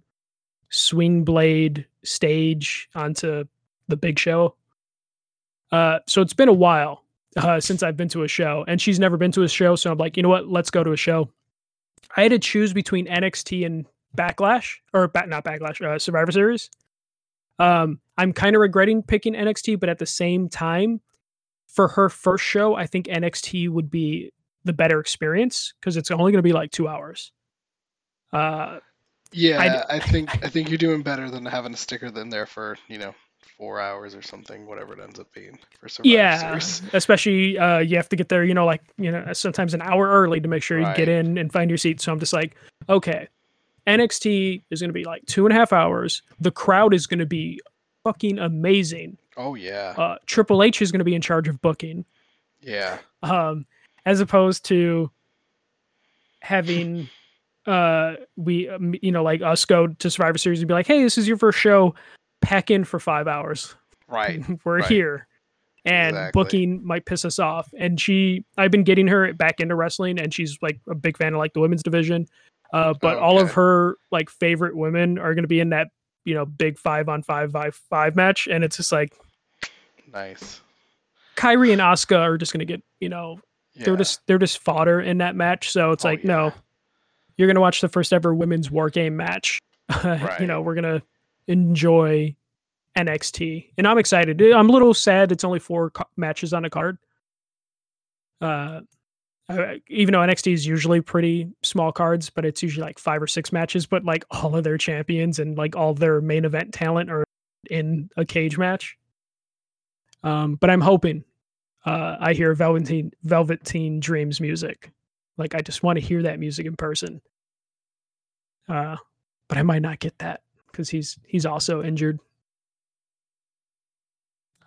Speaker 3: swing blade stage onto the big show. Uh, so it's been a while uh, since I've been to a show, and she's never been to a show. So I'm like, you know what? Let's go to a show. I had to choose between NXT and Backlash, or ba- not Backlash, uh, Survivor Series. Um, I'm kind of regretting picking NXT, but at the same time, for her first show, I think NXT would be the better experience because it's only going to be like two hours. Uh,
Speaker 2: Yeah, I, think I think you're doing better than having a sticker than there for you know four hours or something, whatever it ends up being for Survivor
Speaker 3: yeah,
Speaker 2: Series.
Speaker 3: especially uh, you have to get there, you know, like you know, sometimes an hour early to make sure you
Speaker 2: Right.
Speaker 3: get in and find your seat. So I'm just like, okay, NXT is going to be like two and a half hours. The crowd is going to be fucking amazing.
Speaker 2: Oh yeah,
Speaker 3: Uh, Triple H is going to be in charge of booking.
Speaker 2: yeah,
Speaker 3: um, as opposed to having uh we um, you know like us go to survivor series and be like hey this is your first show pack in for five hours
Speaker 2: right.
Speaker 3: we're
Speaker 2: right.
Speaker 3: here and
Speaker 2: Exactly.
Speaker 3: booking might piss us off and she i've been getting her back into wrestling and she's like a big fan of like the women's division uh but all of her like favorite women are going to be in that you know big five on five five five match and it's just like
Speaker 2: Nice.
Speaker 3: Kairi and Asuka are just going to get you know
Speaker 2: Yeah.
Speaker 3: they're just they're just fodder in that match. So it's
Speaker 2: Oh,
Speaker 3: like,
Speaker 2: yeah.
Speaker 3: no, you're gonna watch the first ever women's war game match. you know, we're gonna enjoy NXT, and I'm excited. I'm a little sad it's only four co- matches on a card. Uh, even though NXT is usually pretty small cards, but it's usually like five or six matches. But like all of their champions and like all their main event talent are in a cage match. Um, but I'm hoping uh, I hear Velveteen Velveteen Dreams music. Like I just want to hear that music in person. Uh, but I might not get that because he's he's also injured.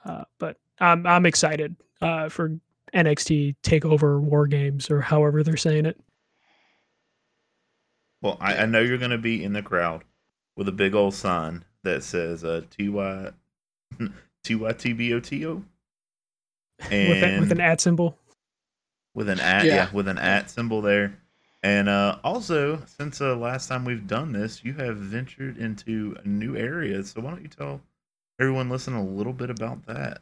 Speaker 3: Uh, but I'm I'm excited uh, for NXT Takeover War Games or however they're saying it.
Speaker 1: Well, I, I know you're going to be in the crowd with a big old sign that says uh, TY TYTBOTO.
Speaker 3: with, a, with an at symbol.
Speaker 1: with an at, yeah.
Speaker 2: Yeah.
Speaker 1: with an at symbol there. And uh, also, since uh, last time we've done this, you have ventured into a new area. So why don't you tell everyone listen a little bit about that?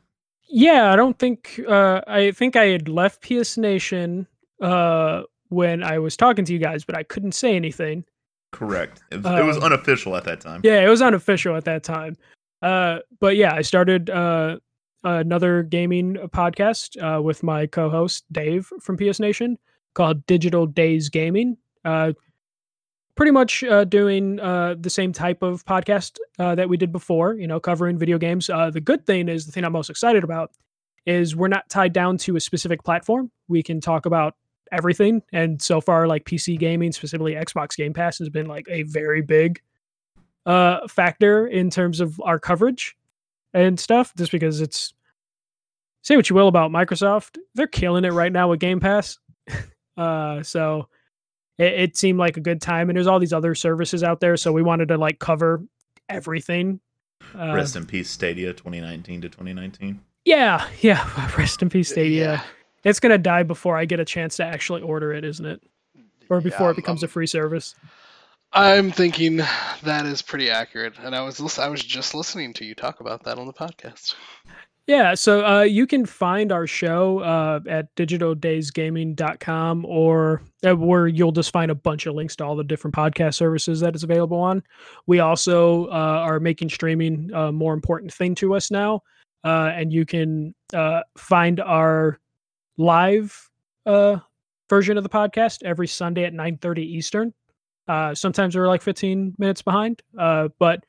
Speaker 3: Yeah, I don't think uh, I think I had left PS Nation uh, when I was talking to you guys, but I couldn't say anything.
Speaker 1: Correct. It was, it was
Speaker 3: Um,
Speaker 1: unofficial at that time.
Speaker 3: Yeah, it was unofficial at that time. Uh, but yeah, I started uh, another gaming podcast uh, with my co-host Dave from PS Nation called Digital Days Gaming. Uh, pretty much uh, doing uh, the same type of podcast uh, that we did before. You know, covering video games. Uh, the good thing is the thing I'm most excited about is we're not tied down to a specific platform. We can talk about everything, and so far, like PC gaming, specifically Xbox Game Pass, has been like a very big factor in terms of our coverage and stuff just because it's say what you will about Microsoft they're killing it right now with Game Pass. Uh so it, it seemed like a good time and there's all these other services out there so we wanted to like cover everything. Uh,
Speaker 1: Rest in peace, Stadia 2019 to 2019.
Speaker 3: yeah yeah rest in peace Stadia.
Speaker 2: Yeah.
Speaker 3: it's gonna die before I get a chance to actually order it isn't it? Or before
Speaker 2: Yeah,
Speaker 3: it becomes
Speaker 2: I'm-
Speaker 3: a free service
Speaker 2: I'm thinking that is pretty accurate, and I was I was just listening to you talk about that on the podcast.
Speaker 3: Yeah, so uh, you can find our show uh, at digitaldaysgaming.com or uh, where you'll just find a bunch of links to all the different podcast services that it's available on. We also uh, are making streaming a more important thing to us now, uh, and you can uh, find our live uh, version of the podcast every Sunday at 9:30 Eastern. Uh, sometimes we're like 15 minutes behind, uh, but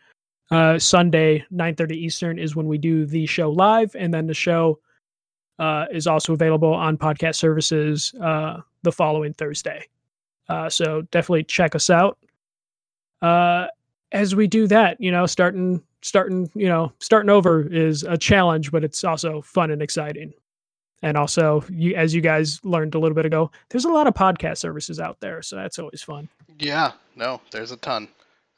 Speaker 3: uh, Sunday, 9:30 Eastern is when we do the show live, and then the show uh, is also available on podcast services uh, the following Thursday. Uh, so definitely check us out. As we do that, you know, starting starting you know starting over is a challenge, but it's also fun and exciting. And also, you as you guys learned a little bit ago, there's a lot of podcast services out there, so that's always fun.
Speaker 2: Yeah, no, there's a ton,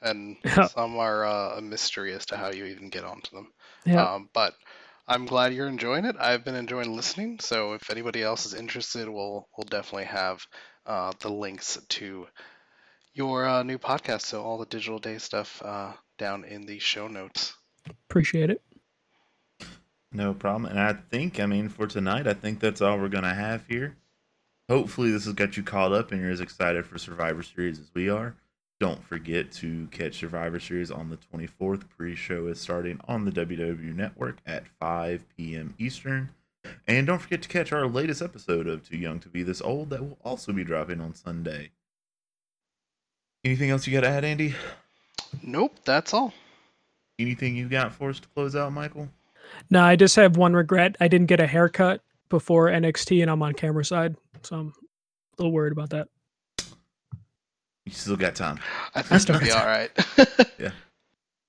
Speaker 2: and some are uh, a mystery as to how you even get onto them.
Speaker 3: Yeah.
Speaker 2: Um, but I'm glad you're enjoying it. I've been enjoying listening. So if anybody else is interested, we'll we'll definitely have uh, the links to your uh, new podcast. So all the digital day stuff uh, down in the show notes.
Speaker 3: Appreciate it.
Speaker 1: No problem. And I think, I mean, for tonight, I think that's all we're going to have here. Hopefully, this has got you caught up and you're as excited for Survivor Series as we are. Don't forget to catch Survivor Series on the 24th. Pre show is starting on the WWE Network at 5 p.m. Eastern. And don't forget to catch our latest episode of Too Young to Be This Old that will also be dropping on Sunday. Anything else you got to add, Andy?
Speaker 2: Nope, that's all.
Speaker 1: Anything you got for us to close out, Michael?
Speaker 3: No, I just have one regret. I didn't get a haircut before NXT, and I'm on camera side, so I'm a little worried about that.
Speaker 1: You still got time.
Speaker 2: I think
Speaker 3: still
Speaker 2: you'll be
Speaker 3: got
Speaker 2: all right.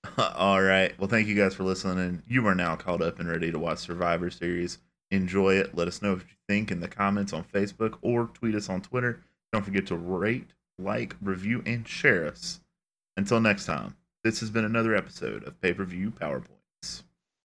Speaker 1: All right. Well, thank you guys for listening. You are now caught up and ready to watch Survivor Series. Enjoy it. Let us know what you think in the comments on Facebook or tweet us on Twitter. Don't forget to rate, like, review, and share us. Until next time, this has been another episode of Pay Per View PowerPoint.